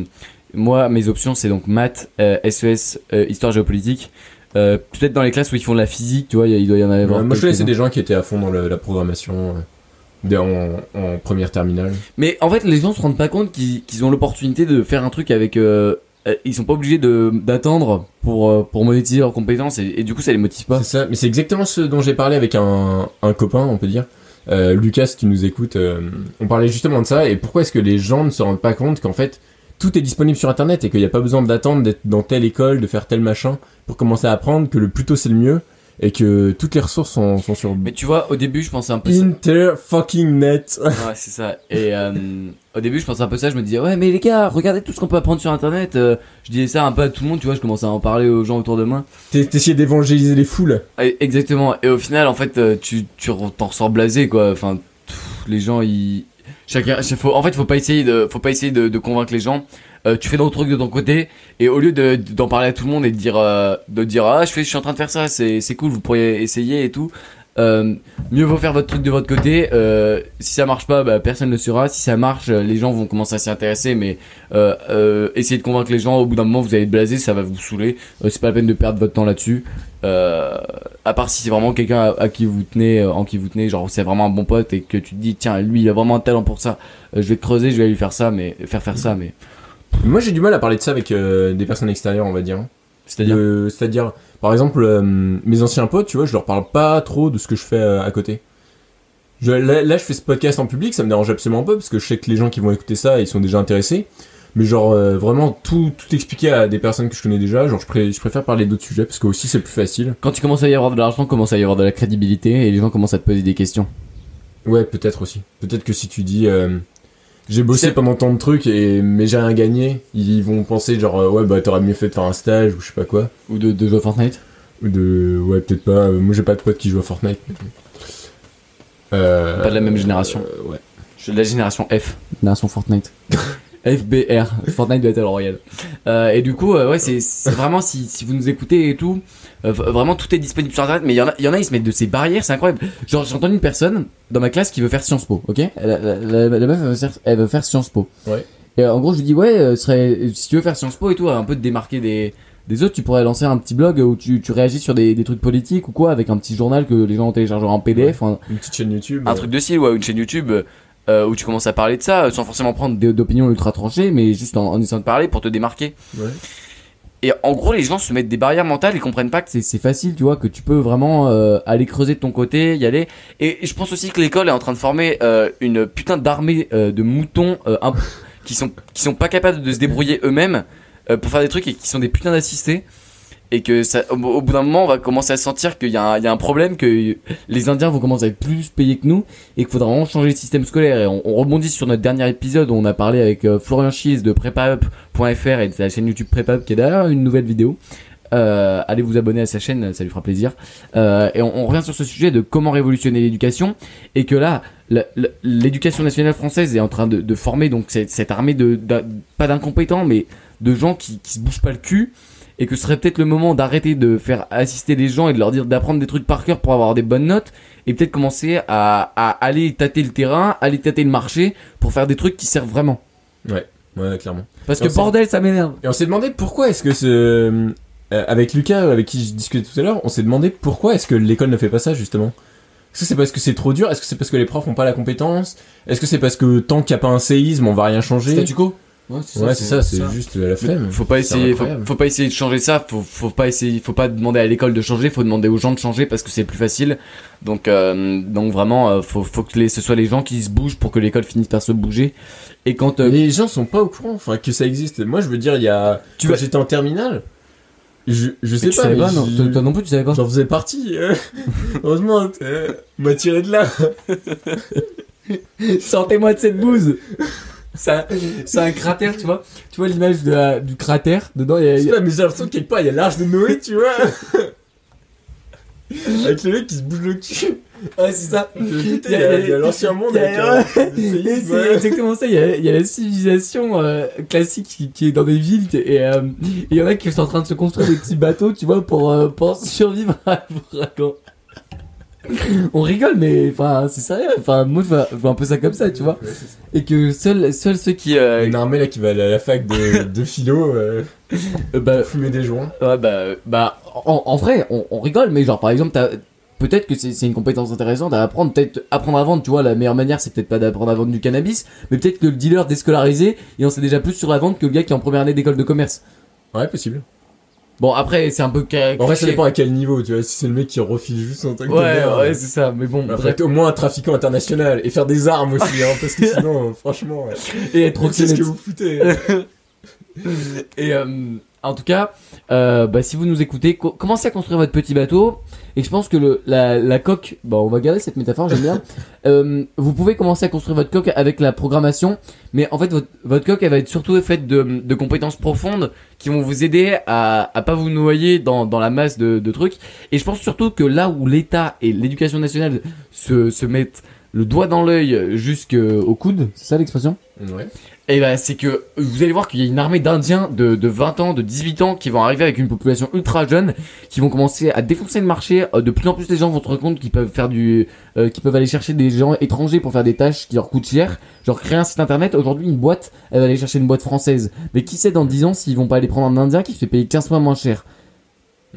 Moi, mes options, c'est donc maths, SES, euh, histoire géopolitique. Euh, Peut-être dans les classes où ils font de la physique, tu vois, il doit y en avoir. Ouais, moi, je connaissais des gens qui étaient à fond dans le- la programmation euh, en, en première terminale. Mais en fait, les gens se rendent pas compte qu'ils ont l'opportunité de faire un truc avec. euh, ils sont pas obligés de d'attendre pour pour monétiser leurs compétences et, et du coup, ça les motive pas. C'est ça, mais c'est exactement ce dont j'ai parlé avec un, un copain, on peut dire. Euh, Lucas, si tu nous écoutes, euh, on parlait justement de ça. Et pourquoi est-ce que les gens ne se rendent pas compte qu'en fait, tout est disponible sur Internet et qu'il n'y a pas besoin d'attendre d'être dans telle école, de faire tel machin pour commencer à apprendre, que le plus tôt c'est le mieux et que toutes les ressources sont, sont sur Mais tu vois, au début, je pensais un peu. Inter fucking net. Ouais, c'est ça. Et euh, au début, je pensais un peu ça. Je me disais, ouais, mais les gars, regardez tout ce qu'on peut apprendre sur Internet. Euh, je disais ça un peu à tout le monde, tu vois. Je commençais à en parler aux gens autour de moi. T'es- T'essayais d'évangéliser les foules. Et- exactement. Et au final, en fait, euh, tu t'en ressors blasé, quoi. Enfin, pff, les gens, ils chacun. Faut, en fait, faut pas essayer de, faut pas essayer de, de convaincre les gens. Euh, tu fais ton truc de ton côté et au lieu de d'en parler à tout le monde et de dire euh, de dire ah je fais je suis en train de faire ça c'est cool vous pourriez essayer et tout euh, mieux vaut faire votre truc de votre côté euh, si ça marche pas bah, personne ne le saura. Si ça marche euh, les gens vont commencer à s'y intéresser mais euh, essayez de convaincre les gens au bout d'un moment vous allez être blasé ça va vous saouler. C'est pas la peine de perdre votre temps là-dessus. Euh, à part si c'est vraiment quelqu'un à, à qui vous tenez euh, en qui vous tenez genre c'est vraiment un bon pote et que tu te dis tiens lui il a vraiment un talent pour ça euh, je vais creuser je vais lui faire ça mais faire faire ça mais Moi j'ai du mal à parler de ça avec euh, des personnes extérieures, on va dire. c'est-à-dire Euh, C'est-à-dire, par exemple, euh, mes anciens potes, tu vois, je leur parle pas trop de ce que je fais euh, à côté. Je, là, là, je fais ce podcast en public, ça me dérange absolument pas parce que je sais que les gens qui vont écouter ça, ils sont déjà intéressés. Mais genre, vraiment, tout, tout expliquer à des personnes que je connais déjà, genre, je, pré- je préfère parler d'autres sujets parce que aussi c'est plus facile. quand tu commences à y avoir de l'argent commence à y avoir de la crédibilité et les gens commencent à te poser des questions Ouais, peut-être aussi. Peut-être que si tu dis, euh, j'ai bossé pendant tant de trucs et mais j'ai rien gagné, ils vont penser genre, euh, ouais, bah t'aurais mieux fait de faire un stage ou je sais pas quoi. ou de, de jouer à Fortnite Ou de, ouais, peut-être pas. euh, moi j'ai pas de potes qui jouent à Fortnite. Euh, Pas de la même génération. euh, ouais. Je suis de la génération F. Génération Fortnite. FBR, Fortnite Battle Royale. Euh, et du coup, euh, ouais, c'est c'est vraiment si, si vous nous écoutez et tout, euh, vraiment tout est disponible sur internet. Mais il y en a, il y en a, ils se mettent de ces barrières, c'est incroyable. Genre, j'ai entendu une personne dans ma classe qui veut faire Sciences Po, ok? La, la, la- la meuf, elle veut, faire, elle veut faire Sciences Po. Ouais. Et euh, en gros, je lui dis, ouais, euh, serait, si tu veux faire Sciences Po et tout, un peu te démarquer des, des autres, tu pourrais lancer un petit blog où tu, tu réagis sur des, des trucs politiques ou quoi, avec un petit journal que les gens téléchargeront en PDF. un- Une petite chaîne YouTube. un euh, truc de style, ouais, une chaîne YouTube euh, où tu commences à parler de ça, sans forcément prendre d'opinions ultra tranchées, mais juste en, en essayant de parler pour te démarquer. Ouais. Et en gros, les gens se mettent des barrières mentales, ils comprennent pas que c'est- facile, tu vois, que tu peux vraiment euh, aller creuser de ton côté, y aller. Et, et je pense aussi que l'école est en train de former euh, une putain d'armée de moutons qui sont qui sont pas capables de se débrouiller eux-mêmes pour faire des trucs et qui sont des putains d'assistés. Et que ça, au, bout d'un moment, on va commencer à sentir qu'il y, a un- problème, que les Indiens vont commencer à être plus payés que nous, et qu'il faudra vraiment changer le système scolaire. Et on, on rebondit sur notre dernier épisode où on a parlé avec euh, Florian Schiz de prepaup.fr et de la chaîne YouTube Prepaup qui est d'ailleurs une nouvelle vidéo. Euh, allez vous abonner à sa chaîne, ça lui fera plaisir. Euh, et on, revient sur ce sujet de comment révolutionner l'éducation et que là, l'éducation nationale française est en train de, former donc cette, armée de, pas d'incompétents mais de gens qui, qui se bougent pas le cul et que ce serait peut-être le moment d'arrêter de faire assister les gens et de leur dire d'apprendre des trucs par cœur pour avoir des bonnes notes et peut-être commencer à, à aller tâter le terrain, aller tâter le marché pour faire des trucs qui servent vraiment. Ouais, ouais, clairement. Parce que bordel, ça m'énerve. Et on s'est demandé pourquoi est-ce que ce. euh, avec Lucas, avec qui je discutais tout à l'heure, on s'est demandé pourquoi est-ce que l'école ne fait pas ça justement Est-ce que c'est parce que c'est trop dur? Est-ce que c'est parce que les profs ont pas la compétence? Est-ce que c'est parce que tant qu'il n'y a pas un séisme, on va rien changer? Statu quo Ouais, Ouais, c'est ça, c'est juste la flemme. Faut pas essayer, faut, incroyable. faut pas essayer de changer ça. Faut, faut pas essayer, faut pas demander à l'école de changer. Faut demander aux gens de changer parce que c'est plus facile. Donc, euh, donc vraiment, euh, faut, faut que les, ce soit les gens qui se bougent pour que l'école finisse par se bouger. Et quand euh, Les gens sont pas au courant, enfin que ça existe. Moi, je veux dire, il y a. Tu vas- j'étais en terminale, je, je sais tu pas, savais mais pas, non, toi, toi non plus, tu savais pas. J'en faisais partie. Heureusement, on m'a tiré de là. Sortez-moi de cette bouse. C'est un cratère, tu vois. Tu vois l'image du cratère. Dedans, il y a, Je sais pas, mais j'ai l'impression que quelque part, il y a l'arche de Noé, tu vois. Avec le mec qui se bouge le cul. Ouais, c'est ça. Putain, Il y a- l'ancien monde euh, c'est exactement ça. Il y a, il y a la civilisation euh, classique qui, qui est dans des villes et euh, il y en a qui sont en train de se construire des petits bateaux, tu vois, pour, euh, pour survivre à l'ouragan. On rigole, mais enfin, c'est sérieux. Enfin, moi, je vois, un peu ça comme ça, tu vois. Et que seuls, seuls ceux qui, euh, Une armée là qui va aller à la fac de, de philo, euh, euh, bah, fumer des joints. Ouais, bah, bah en, en vrai, on, on rigole, mais genre, par exemple, peut-être que c'est c'est une compétence intéressante à apprendre. Peut-être apprendre à vendre, tu vois, la meilleure manière, c'est peut-être pas d'apprendre à vendre du cannabis, mais peut-être que le dealer déscolarisé, il en sait déjà plus sur la vente que le gars qui est en première année d'école de commerce. Ouais, possible. Bon, après, c'est un peu. En vrai, ça dépend à quel niveau, tu vois. Si c'est le mec qui refile juste son truc de Ouais, merde, ouais, c'est ça, mais bon, faut bref. être au moins un trafiquant international et faire des armes aussi, hein, parce que sinon, franchement. Et être c'est ce trottinette. que vous foutez. Et euh, en tout cas, euh, bah, si vous nous écoutez, co- commencez à construire votre petit bateau. Et je pense que le, la, la coque, bon, on va garder cette métaphore, j'aime bien. Euh, vous pouvez commencer à construire votre coque avec la programmation, mais en fait, votre, votre coque, elle va être surtout faite de, de compétences profondes qui vont vous aider à, à pas vous noyer dans, dans la masse de, de trucs. Et je pense surtout que là où l'État et l'éducation nationale se, se mettent le doigt dans l'œil jusqu'au coude, c'est ça l'expression? Ouais. Et ben c'est que vous allez voir qu'il y a une armée d'Indiens de, de 20 ans, de 18 ans qui vont arriver avec une population ultra jeune, qui vont commencer à défoncer le marché. Euh, De plus en plus les gens vont se rendre compte qu'ils peuvent faire du, euh, qu'ils peuvent aller chercher des gens étrangers pour faire des tâches qui leur coûtent cher. Genre créer un site internet. Aujourd'hui une boîte, elle va aller chercher une boîte française. Mais qui sait dans 10 ans s'ils vont pas aller prendre un Indien qui se fait payer 15 fois moins cher?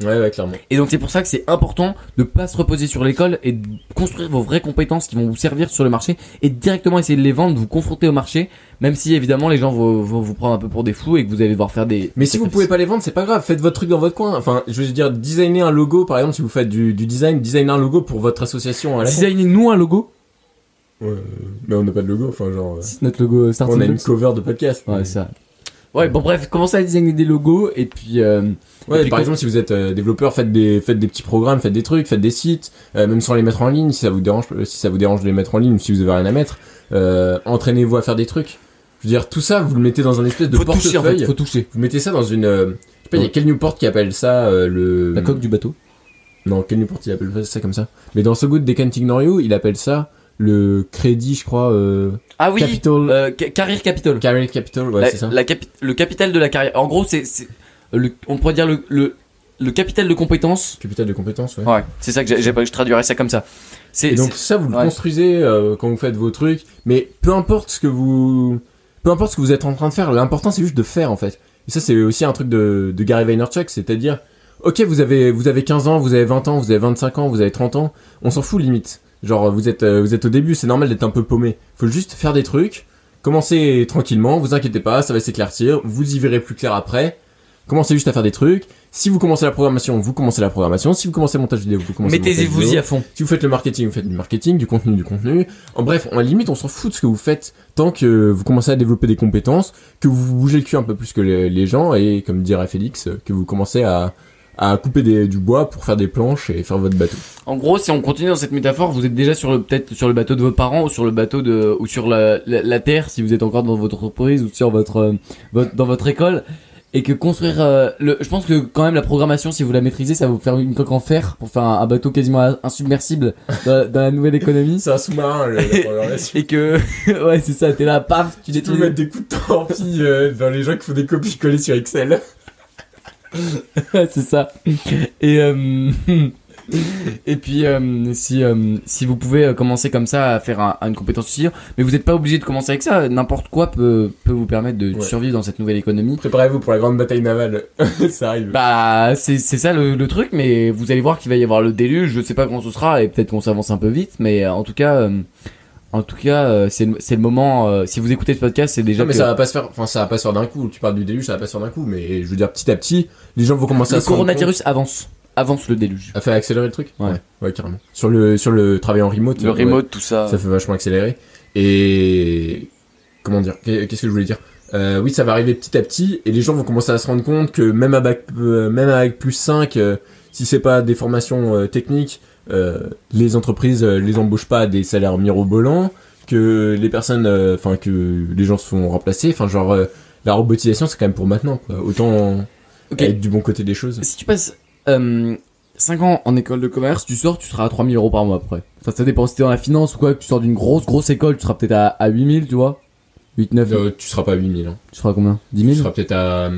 Ouais, ouais, clairement. Et donc c'est pour ça que c'est important de pas se reposer sur l'école et de construire vos vraies compétences qui vont vous servir sur le marché et directement essayer de les vendre, de vous confronter au marché, même si évidemment les gens vont, vont vous prendre un peu pour des fous et que vous allez devoir faire des. Mais si vous pouvez pas les vendre, c'est pas grave. Faites votre truc dans votre coin. Enfin, je veux dire, designer un logo, par exemple, si vous faites du, du design, designer un logo pour votre association à la Designer nous un logo, Ouais, mais on n'a pas de logo, enfin, genre. euh, c'est notre logo Starting on a une cover de podcast. Ouais, ça. Ouais, bon bref, commencez à designer des logos et puis. euh, Ouais, par quoi- exemple, si vous êtes euh, développeur, faites des, faites des petits programmes, faites des trucs, faites des sites, euh, même sans les mettre en ligne, si ça vous dérange, euh, si ça vous dérange de les mettre en ligne, ou si vous avez rien à mettre, euh, entraînez-vous à faire des trucs. Je veux dire, tout ça, vous le mettez dans un espèce de faut toucher en portefeuille. fait, faut toucher. Vous mettez ça dans une, je sais pas, il y a Ouais. quel Newport qui appelle ça le. La coque du bateau. Non, quel Newport il appelle ça comme ça. Mais dans So Good They Can't Ignore You, il appelle ça le crédit, je crois, euh, Ah oui, Capital, euh, ca- Capital. Carrier Capital, ouais, c'est ça. la capi- le capital de la carrière. En gros, c'est le, on pourrait dire le, le, le capital de compétences. Capital de compétences, ouais. Ouais, c'est ça que j'ai, j'ai- je traduirais ça comme ça. C'est, Et donc c'est- ça, vous le ouais. construisez euh, quand vous faites vos trucs. Mais peu importe ce que vous, peu importe ce que vous êtes en train de faire, l'important c'est juste de faire en fait. Et ça, c'est aussi un truc de, de Gary Vaynerchuk, c'est-à-dire, ok, vous avez, vous avez 15 ans, vous avez 20 ans, vous avez 25 ans, vous avez 30 ans, on s'en fout limite. Genre, vous êtes, euh, vous êtes au début, c'est normal d'être un peu paumé. Faut juste faire des trucs, commencez tranquillement, vous inquiétez pas, ça va s'éclaircir, vous y verrez plus clair après. Commencez juste à faire des trucs. Si vous commencez la programmation, vous commencez la programmation. Si vous commencez le montage vidéo, vous commencez le montage mettez-vous-y vidéo. à fond. Si vous faites le marketing, vous faites du marketing, du contenu, du contenu. En bref, en limite, on s'en fout de ce que vous faites tant que vous commencez à développer des compétences, que vous bougez le cul un peu plus que les, les gens et, comme dirait Félix, que vous commencez à, à couper des- du bois pour faire des planches et faire votre bateau. En gros, si on continue dans cette métaphore, vous êtes déjà sur le, peut-être sur le bateau de vos parents ou sur le bateau de, ou sur la, la, la terre si vous êtes encore dans votre entreprise ou sur votre, euh, votre dans votre école. Et que construire, euh, le, je pense que quand même la programmation, si vous la maîtrisez, ça va vous faire une coque en fer pour faire un, un bateau quasiment insubmersible dans, dans la nouvelle économie. C'est un sous-marin, le- la programmation. Et que, ouais, c'est ça, t'es là, paf, tu Tu peux mettre des coups de torpille euh, dans les gens qui font des copies-coller sur Excel. Ouais, c'est ça. Et euh, et puis euh, si euh, si vous pouvez euh, commencer comme ça à faire un- une compétence aussi, mais vous n'êtes pas obligé de commencer avec ça. N'importe quoi peut peut vous permettre de Ouais. survivre dans cette nouvelle économie. Préparez-vous pour la grande bataille navale. ça arrive. Bah c'est c'est ça le, le truc, mais vous allez voir qu'il va y avoir le déluge. Je sais pas quand ce sera et peut-être qu'on s'avance un peu vite, mais en tout cas. en tout cas, c'est le- le moment. euh, si vous écoutez ce podcast, c'est déjà Non, mais que ça va pas se faire, enfin, ça va pas se faire d'un coup. Tu parles du déluge, ça va pas se faire d'un coup. Mais je veux dire, petit à petit, les gens vont commencer à le se rendre compte- coronavirus avance, avance le déluge. A fait accélérer le truc Ouais. ouais, carrément. Sur le, sur le travail en remote. Le ouais, remote, tout ça. ça fait vachement accélérer. Et. Comment dire Qu'est- Qu'est-ce que je voulais dire? Euh, Oui, ça va arriver petit à petit. Et les gens vont commencer à se rendre compte que même, à bac, euh, même avec plus 5, euh, si c'est pas des formations euh, techniques, euh, les entreprises euh, les embauchent pas à des salaires mirobolants. Que les personnes. euh, Enfin, que les gens se font remplacer. Enfin, genre. euh, la robotisation, c'est quand même pour maintenant. Quoi. Autant être du bon côté des choses. Si tu passes euh, 5 ans en école de commerce, tu sors, tu seras à 3000 euros par mois après. Enfin, ça dépend si t'es dans la finance ou quoi, que tu sors d'une grosse grosse école, tu seras peut-être à, à 8000, tu vois. 8, 9, Euh, tu seras pas à 8000. Hein. tu seras à combien? 10 Tu 000 seras peut-être à.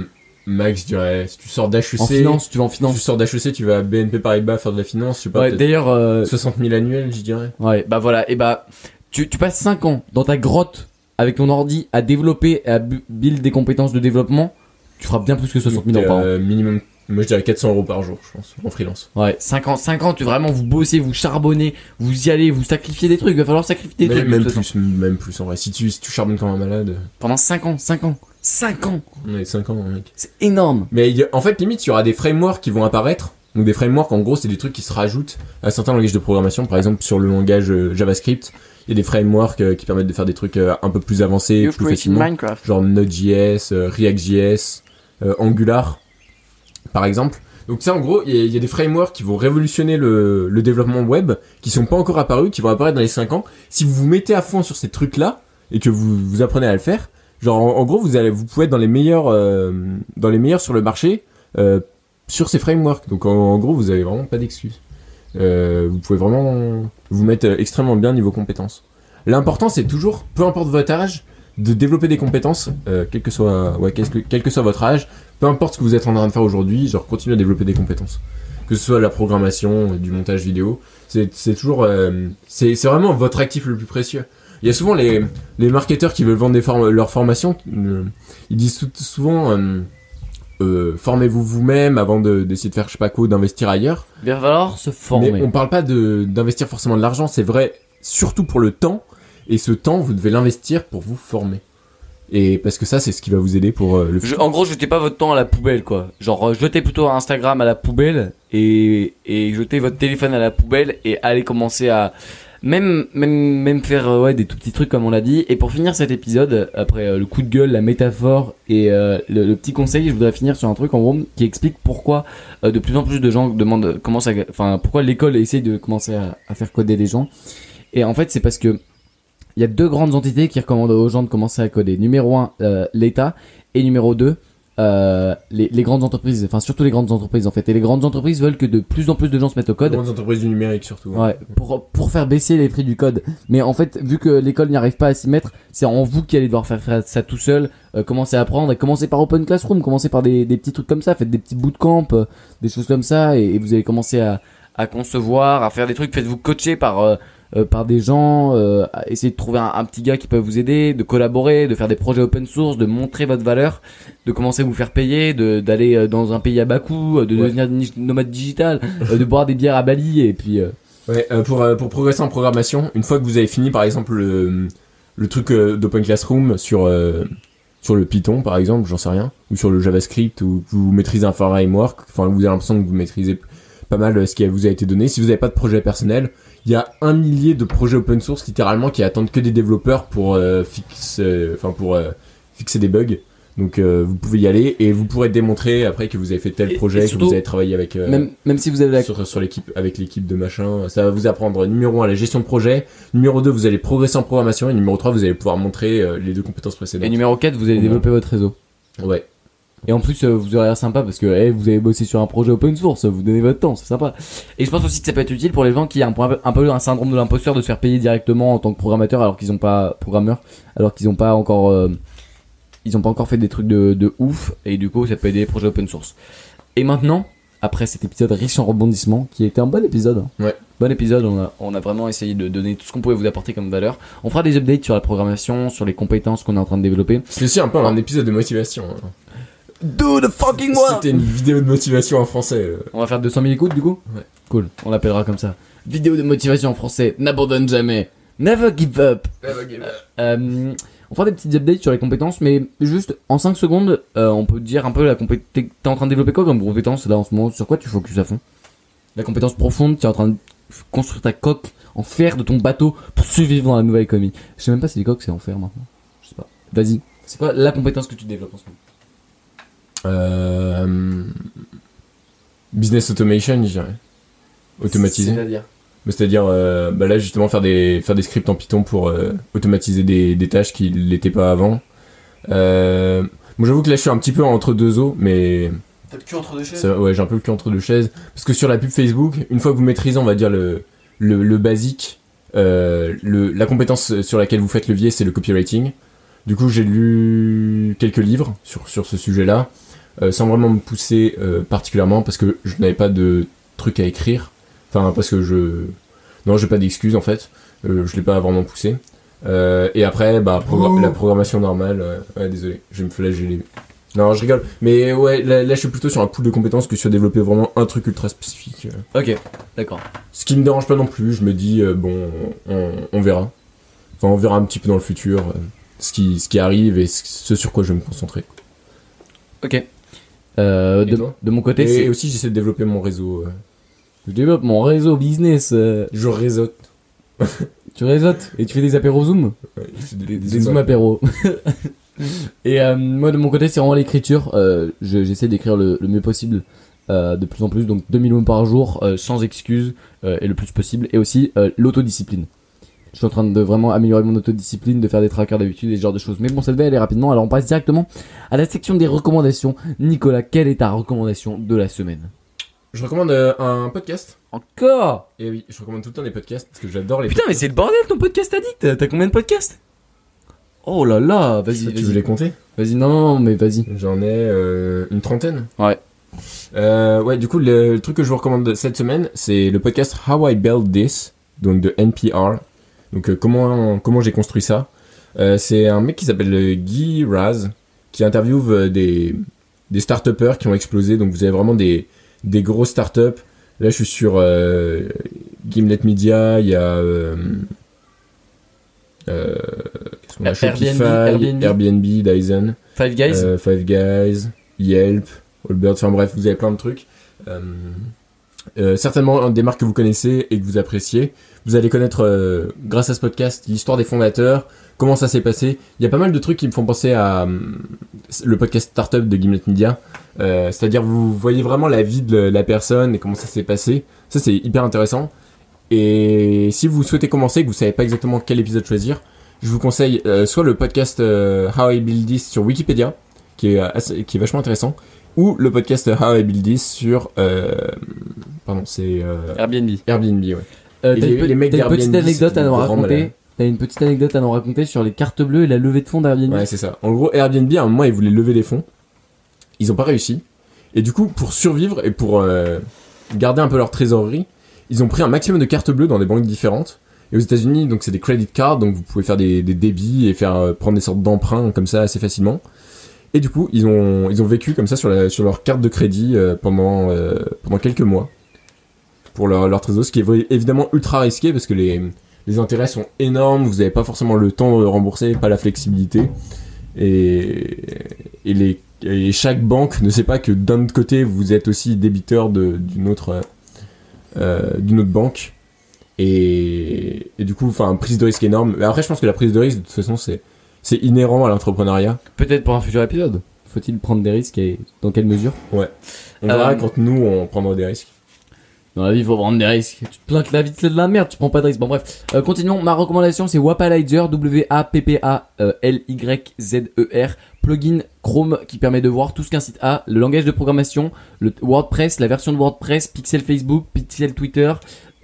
Max, je dirais, si tu sors d'HEC, En finance, tu vas en si tu finance. sors d'HEC, tu vas à BNP Paribas faire de la finance, je sais pas, Ouais, d'ailleurs, euh, 60 000 annuels, je dirais. ouais, bah voilà, et bah, tu, tu passes 5 ans dans ta grotte avec ton ordi à développer, et à bu- build des compétences de développement, tu feras bien plus que 60 000 Donc, euros par an. euh, minimum, moi je dirais 400 euros par jour, je pense, en freelance. Ouais, 5 ans, 5 ans, tu vraiment vous bossez, vous charbonnez, vous y allez, vous sacrifiez des trucs, il va falloir sacrifier des Mais- trucs. même de toute façon. plus, même plus en vrai. Si tu, si tu charbonnes comme un malade, Pendant 5 ans, 5 ans, 5 ans, on est 5 ans, mec. c'est énorme. Mais il y a- en fait, limite, il y aura des frameworks qui vont apparaître. Donc des frameworks, en gros, c'est des trucs qui se rajoutent à certains langages de programmation. Par exemple, sur le langage euh, JavaScript, il y a des frameworks euh, qui permettent de faire des trucs euh, un peu plus avancés, plus facilement. Minecraft. Genre Node.js, euh, React.js, euh, Angular, par exemple. Donc ça, en gros, il y, a- des frameworks qui vont révolutionner le, développement web, qui sont pas encore apparus, qui vont apparaître dans les 5 ans. Si vous vous mettez à fond sur ces trucs-là, et que vous, apprenez à le faire, genre, en, gros, vous allez, vous pouvez être dans les meilleurs, euh, dans les meilleurs sur le marché, euh, sur ces frameworks. Donc en, gros, vous avez vraiment pas d'excuses. Euh, vous pouvez vraiment vous mettre extrêmement bien niveau compétences. L'important, c'est toujours, peu importe votre âge, de développer des compétences, quel que soit, quel que soit votre âge, peu importe ce que vous êtes en train de faire aujourd'hui, genre continuez à développer des compétences. Que ce soit la programmation, euh, du montage vidéo, c'est toujours, euh, c'est vraiment votre actif le plus précieux. Il y a souvent les, les marketeurs qui veulent vendre des form- leurs formations, euh, ils disent sou- souvent, euh, formez-vous vous-même avant de- d'essayer de faire je sais pas quoi, d'investir ailleurs. Il va falloir se former. Mais on parle pas de d'investir forcément de l'argent, c'est vrai surtout pour le temps. Et ce temps, vous devez l'investir pour vous former. Et parce que ça, c'est ce qui va vous aider pour euh, le Je- futur. en gros, jetez pas votre temps à la poubelle, quoi. Genre, euh, jetez plutôt Instagram à la poubelle et, et jetez votre téléphone à la poubelle et allez commencer à même même même faire euh, ouais des tout petits trucs comme on l'a dit. Et pour finir cet épisode, après euh, le coup de gueule, la métaphore et euh, le, le petit conseil, je voudrais finir sur un truc en gros qui explique pourquoi euh, de plus en plus de gens demandent comment ça, enfin pourquoi l'école essaye de commencer à, à faire coder les gens. Et en fait, c'est parce que il y a deux grandes entités qui recommandent aux gens de commencer à coder. Numéro un, euh, l'État et numéro 2 euh, les, les grandes entreprises, enfin surtout les grandes entreprises en fait. Et les grandes entreprises veulent que de plus en plus de gens se mettent au Les code. grandes entreprises du numérique surtout. hein. Ouais, pour, pour faire baisser les prix du code. Mais en fait, vu que l'école n'y arrive pas à s'y mettre, c'est en vous qui allez devoir faire, faire ça tout seul, euh, commencer à apprendre, et commencer par Open Classroom, commencer par des, des petits trucs comme ça, faites des petits bootcamps, euh, des choses comme ça, et, et vous allez commencer à, à concevoir, à faire des trucs, faites-vous coacher par, euh, par des gens, euh, essayer de trouver un, un petit gars qui peut vous aider, de collaborer, de faire des projets open source, de montrer votre valeur, de commencer à vous faire payer, de d'aller euh, dans un pays à bas coût, euh, de Ouais. devenir ni- nomade digital, euh, de boire des bières à Bali, et puis... Ouais, pour, pour progresser en programmation, une fois que vous avez fini par exemple le, le truc d'Open Classroom sur, sur le Python par exemple, j'en sais rien, ou sur le JavaScript, ou que vous maîtrisez un framework, enfin vous avez l'impression que vous maîtrisez pas mal ce qui vous a été donné. Si vous n'avez pas de projet personnel, il y a un millier de projets open source littéralement qui attendent que des développeurs pour, euh, euh, enfin, pour euh, fixer des bugs. Donc euh, vous pouvez y aller et vous pourrez démontrer après que vous avez fait tel Et- projet, et que surtout, vous avez travaillé avec euh, même, même si vous avez la sur, sur l'équipe avec l'équipe de machin. Ça va vous apprendre numéro 1 la gestion de projet, numéro 2 vous allez progresser en programmation et numéro 3 vous allez pouvoir montrer euh, les deux compétences Et précédentes. numéro 4, vous allez Ouais. développer votre réseau. Ouais. Et en plus, euh, vous aurez l'air sympa parce que eh, vous avez bossé sur un projet open source, vous donnez votre temps, c'est sympa. Et je pense aussi que ça peut être utile pour les gens qui ont un, peu- un peu un syndrome de l'imposteur de se faire payer directement en tant que programmateur alors qu'ils n'ont pas programmeur, alors qu'ils n'ont pas encore, euh, ils ont pas encore fait des trucs de, de ouf. Et du coup, ça peut aider les projets open source. Et maintenant, après cet épisode riche en rebondissements, qui était un bon épisode. hein. Ouais. Bon épisode, on a, on a vraiment essayé de donner tout ce qu'on pouvait vous apporter comme valeur. On fera des updates sur la programmation, sur les compétences qu'on est en train de développer. C'est aussi un peu un épisode de motivation. hein. Do the fucking C'était une vidéo de motivation en français. euh. On va faire 200 000 écoutes du coup Ouais. Cool, on l'appellera comme ça. Vidéo de motivation en français, n'abandonne jamais. Never give up. Euh, on fera des petites updates sur les compétences, mais juste en 5 secondes, euh, on peut dire un peu la compétence. T'es t'es en train de développer quoi comme compétence là en ce moment? Sur quoi tu focuses à fond? La compétence profonde, tu es en train de construire ta coque en fer de ton bateau pour survivre dans la nouvelle économie. Je sais même pas si les coques c'est en fer maintenant. Je sais pas. Vas-y. C'est quoi la compétence que tu développes en ce moment? Euh, business automation, je dirais. Automatiser. C'est-à-dire C'est-à-dire, euh, bah là justement faire des faire des scripts en Python pour euh, automatiser des, des tâches qui l'étaient pas avant. Euh, bon, j'avoue que là je suis un petit peu entre deux eaux, mais T'as le cul entre deux chaises ça- ouais, j'ai un peu le cul entre deux chaises. Parce que sur la pub Facebook, une fois que vous maîtrisez, on va dire le le, le basique, le, la compétence sur laquelle vous faites levier, c'est le copywriting. Du coup, j'ai lu quelques livres sur sur ce sujet-là. euh, sans vraiment me pousser euh, particulièrement parce que je n'avais pas de truc à écrire. Enfin, parce que je. Non, j'ai pas d'excuses en fait. Euh, je l'ai pas vraiment poussé. Euh, et après, bah, progr- la programmation normale. euh, ouais, désolé, je me flageller. Non, je rigole. Mais ouais, là, là, je suis plutôt sur un pool de compétences que sur développer vraiment un truc ultra spécifique. euh. Ok, d'accord. Ce qui me dérange pas non plus. Je me dis, euh, bon, on, on verra. Enfin, on verra un petit peu dans le futur euh, ce, qui, ce qui arrive et ce, ce sur quoi je vais me concentrer. Ok. Euh, de, mon côté, Et aussi, j'essaie de développer mon réseau. euh. Je développe mon réseau business. euh, Je réseaute. tu réseautes et tu fais des apéros Zoom Ouais, c'est Des, des Zoom apéros. et euh, moi, de mon côté, c'est vraiment l'écriture. Euh, je- J'essaie d'écrire le, le mieux possible. euh, de plus en plus, donc 2000 mots par jour, euh, sans excuses, euh, et le plus possible. Et aussi euh, l'autodiscipline. Je suis en train de vraiment améliorer mon autodiscipline, de faire des trackers d'habitude et ce genre de choses. Mais bon, ça devait aller rapidement, alors on passe directement à la section des recommandations. Nicolas, quelle est ta recommandation de la semaine? Je recommande euh, un podcast. Encore? Et oui, je recommande tout le temps des podcasts parce que j'adore les Putain, mais c'est le bordel ton podcast addict T'as combien de podcasts? Oh là là, vas-y, Tu veux les compter? Vas-y, non, non, non, mais vas-y. J'en ai euh, une trentaine. Ouais. Euh, ouais, du coup, le, le truc que je vous recommande cette semaine, c'est le podcast How I Built This, donc de NPR. Donc, euh, comment, comment j'ai construit ça? Euh, c'est un mec qui s'appelle euh, Guy Raz, qui interviewe des, des start qui ont explosé. Donc, vous avez vraiment des, des gros start-up. Là, je suis sur euh, Gimlet Media, il y a. Euh, euh, Airbnb, Shopify, Airbnb. Airbnb, Dyson. Five Guys Five Guys, Yelp, Allbirds, enfin bref, vous avez plein de trucs. Euh, certainement des marques que vous connaissez et que vous appréciez. Vous allez connaître, euh, grâce à ce podcast, l'histoire des fondateurs, comment ça s'est passé. Il y a pas mal de trucs qui me font penser à euh, le podcast Startup de Gimlet Media. C'est-à-dire, vous voyez vraiment la vie de la personne et comment ça s'est passé. Ça, c'est hyper intéressant. Et si vous souhaitez commencer et que vous savez pas exactement quel épisode choisir, je vous conseille soit le podcast How I Build This sur Wikipédia, qui qui est vachement intéressant, ou le podcast How I Build This sur... Euh, pardon, c'est euh, Airbnb. Airbnb, ouais. Euh, t'as les- une, les mecs t'as une petite d'Airbnb, anecdote à nous raconter. T'as une petite anecdote à nous raconter sur les cartes bleues et la levée de fonds d'Airbnb. Ouais, c'est ça. En gros, Airbnb, à un moment, ils voulaient lever des fonds. Ils ont pas réussi. Et du coup, pour survivre et pour euh, garder un peu leur trésorerie, ils ont pris un maximum de cartes bleues dans des banques différentes. Et aux États-Unis, donc c'est des credit cards, donc vous pouvez faire des, des débits et faire euh, prendre des sortes d'emprunts comme ça assez facilement. Et du coup, ils ont ils ont vécu comme ça sur sur leur carte de crédit euh, pendant euh, pendant quelques mois pour leur leur trésor, ce qui est évidemment ultra risqué parce que les les intérêts sont énormes, vous n'avez pas forcément le temps de rembourser, pas la flexibilité. Et, et, les, et chaque banque ne sait pas que d'un autre côté, vous êtes aussi débiteur d'une autre, euh, autre banque. Et, et du coup, enfin, prise de risque énorme. Mais après, je pense que la prise de risque, de toute façon, c'est, c'est inhérent à l'entrepreneuriat. Peut-être pour un futur épisode. Faut-il prendre des risques et dans quelle mesure? On verra Euh, quand nous, on prendra des risques. Dans la vie, il faut prendre des risques. Tu te plains que la vie c'est de la merde, tu prends pas de risques. Bon bref, Euh, continuons. Ma recommandation c'est Wapalizer, W-A-P-P-A-L-Y-Z-E-R, plugin Chrome qui permet de voir tout ce qu'un site a, le langage de programmation, le WordPress, la version de WordPress, Pixel Facebook, Pixel Twitter,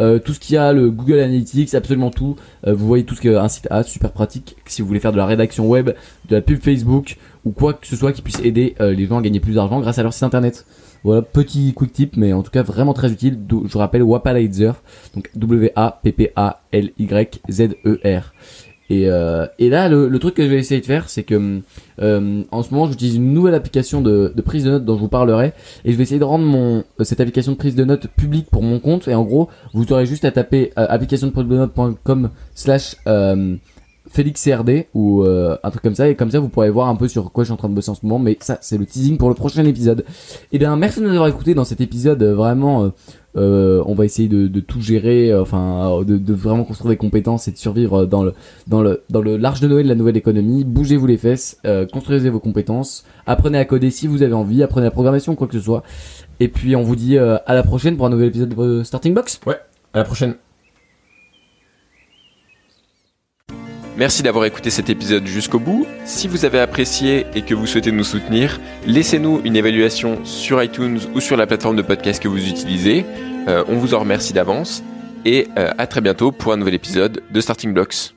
euh, tout ce qu'il y a, le Google Analytics, absolument tout. Euh, vous voyez tout ce qu'un site a, super pratique. Si vous voulez faire de la rédaction web, de la pub Facebook ou quoi que ce soit qui puisse aider euh, les gens à gagner plus d'argent grâce à leur site internet. Voilà, petit quick tip, mais en tout cas vraiment très utile. Je rappelle Wapalizer, donc W-A-P-P-A-L-Y-Z-E-R. Et, euh, et là, le, le truc que je vais essayer de faire, c'est que euh, en ce moment, j'utilise une nouvelle application de, de prise de notes dont je vous parlerai, et je vais essayer de rendre mon euh, cette application de prise de notes publique pour mon compte. Et en gros, vous aurez juste à taper euh, application de prise de notes.com slash euh, Félix CRD ou euh, un truc comme ça. Et comme ça vous pourrez voir un peu sur quoi je suis en train de bosser en ce moment. Mais ça c'est le teasing pour le prochain épisode. Et bien merci de nous avoir écouté dans cet épisode euh, vraiment euh, euh, on va essayer de, de tout gérer euh, enfin de, de vraiment construire des compétences et de survivre dans le dans le dans le large de Noël de la nouvelle économie. Bougez-vous les fesses construisez vos compétences. Apprenez à coder si vous avez envie. Apprenez la programmation quoi que ce soit. Et puis on vous dit à la prochaine pour un nouvel épisode de Starting Box. À la prochaine. Merci d'avoir écouté cet épisode jusqu'au bout. Si vous avez apprécié et que vous souhaitez nous soutenir, laissez-nous une évaluation sur iTunes ou sur la plateforme de podcast que vous utilisez. Euh, on vous en remercie d'avance et euh, à très bientôt pour un nouvel épisode de Starting Blocks.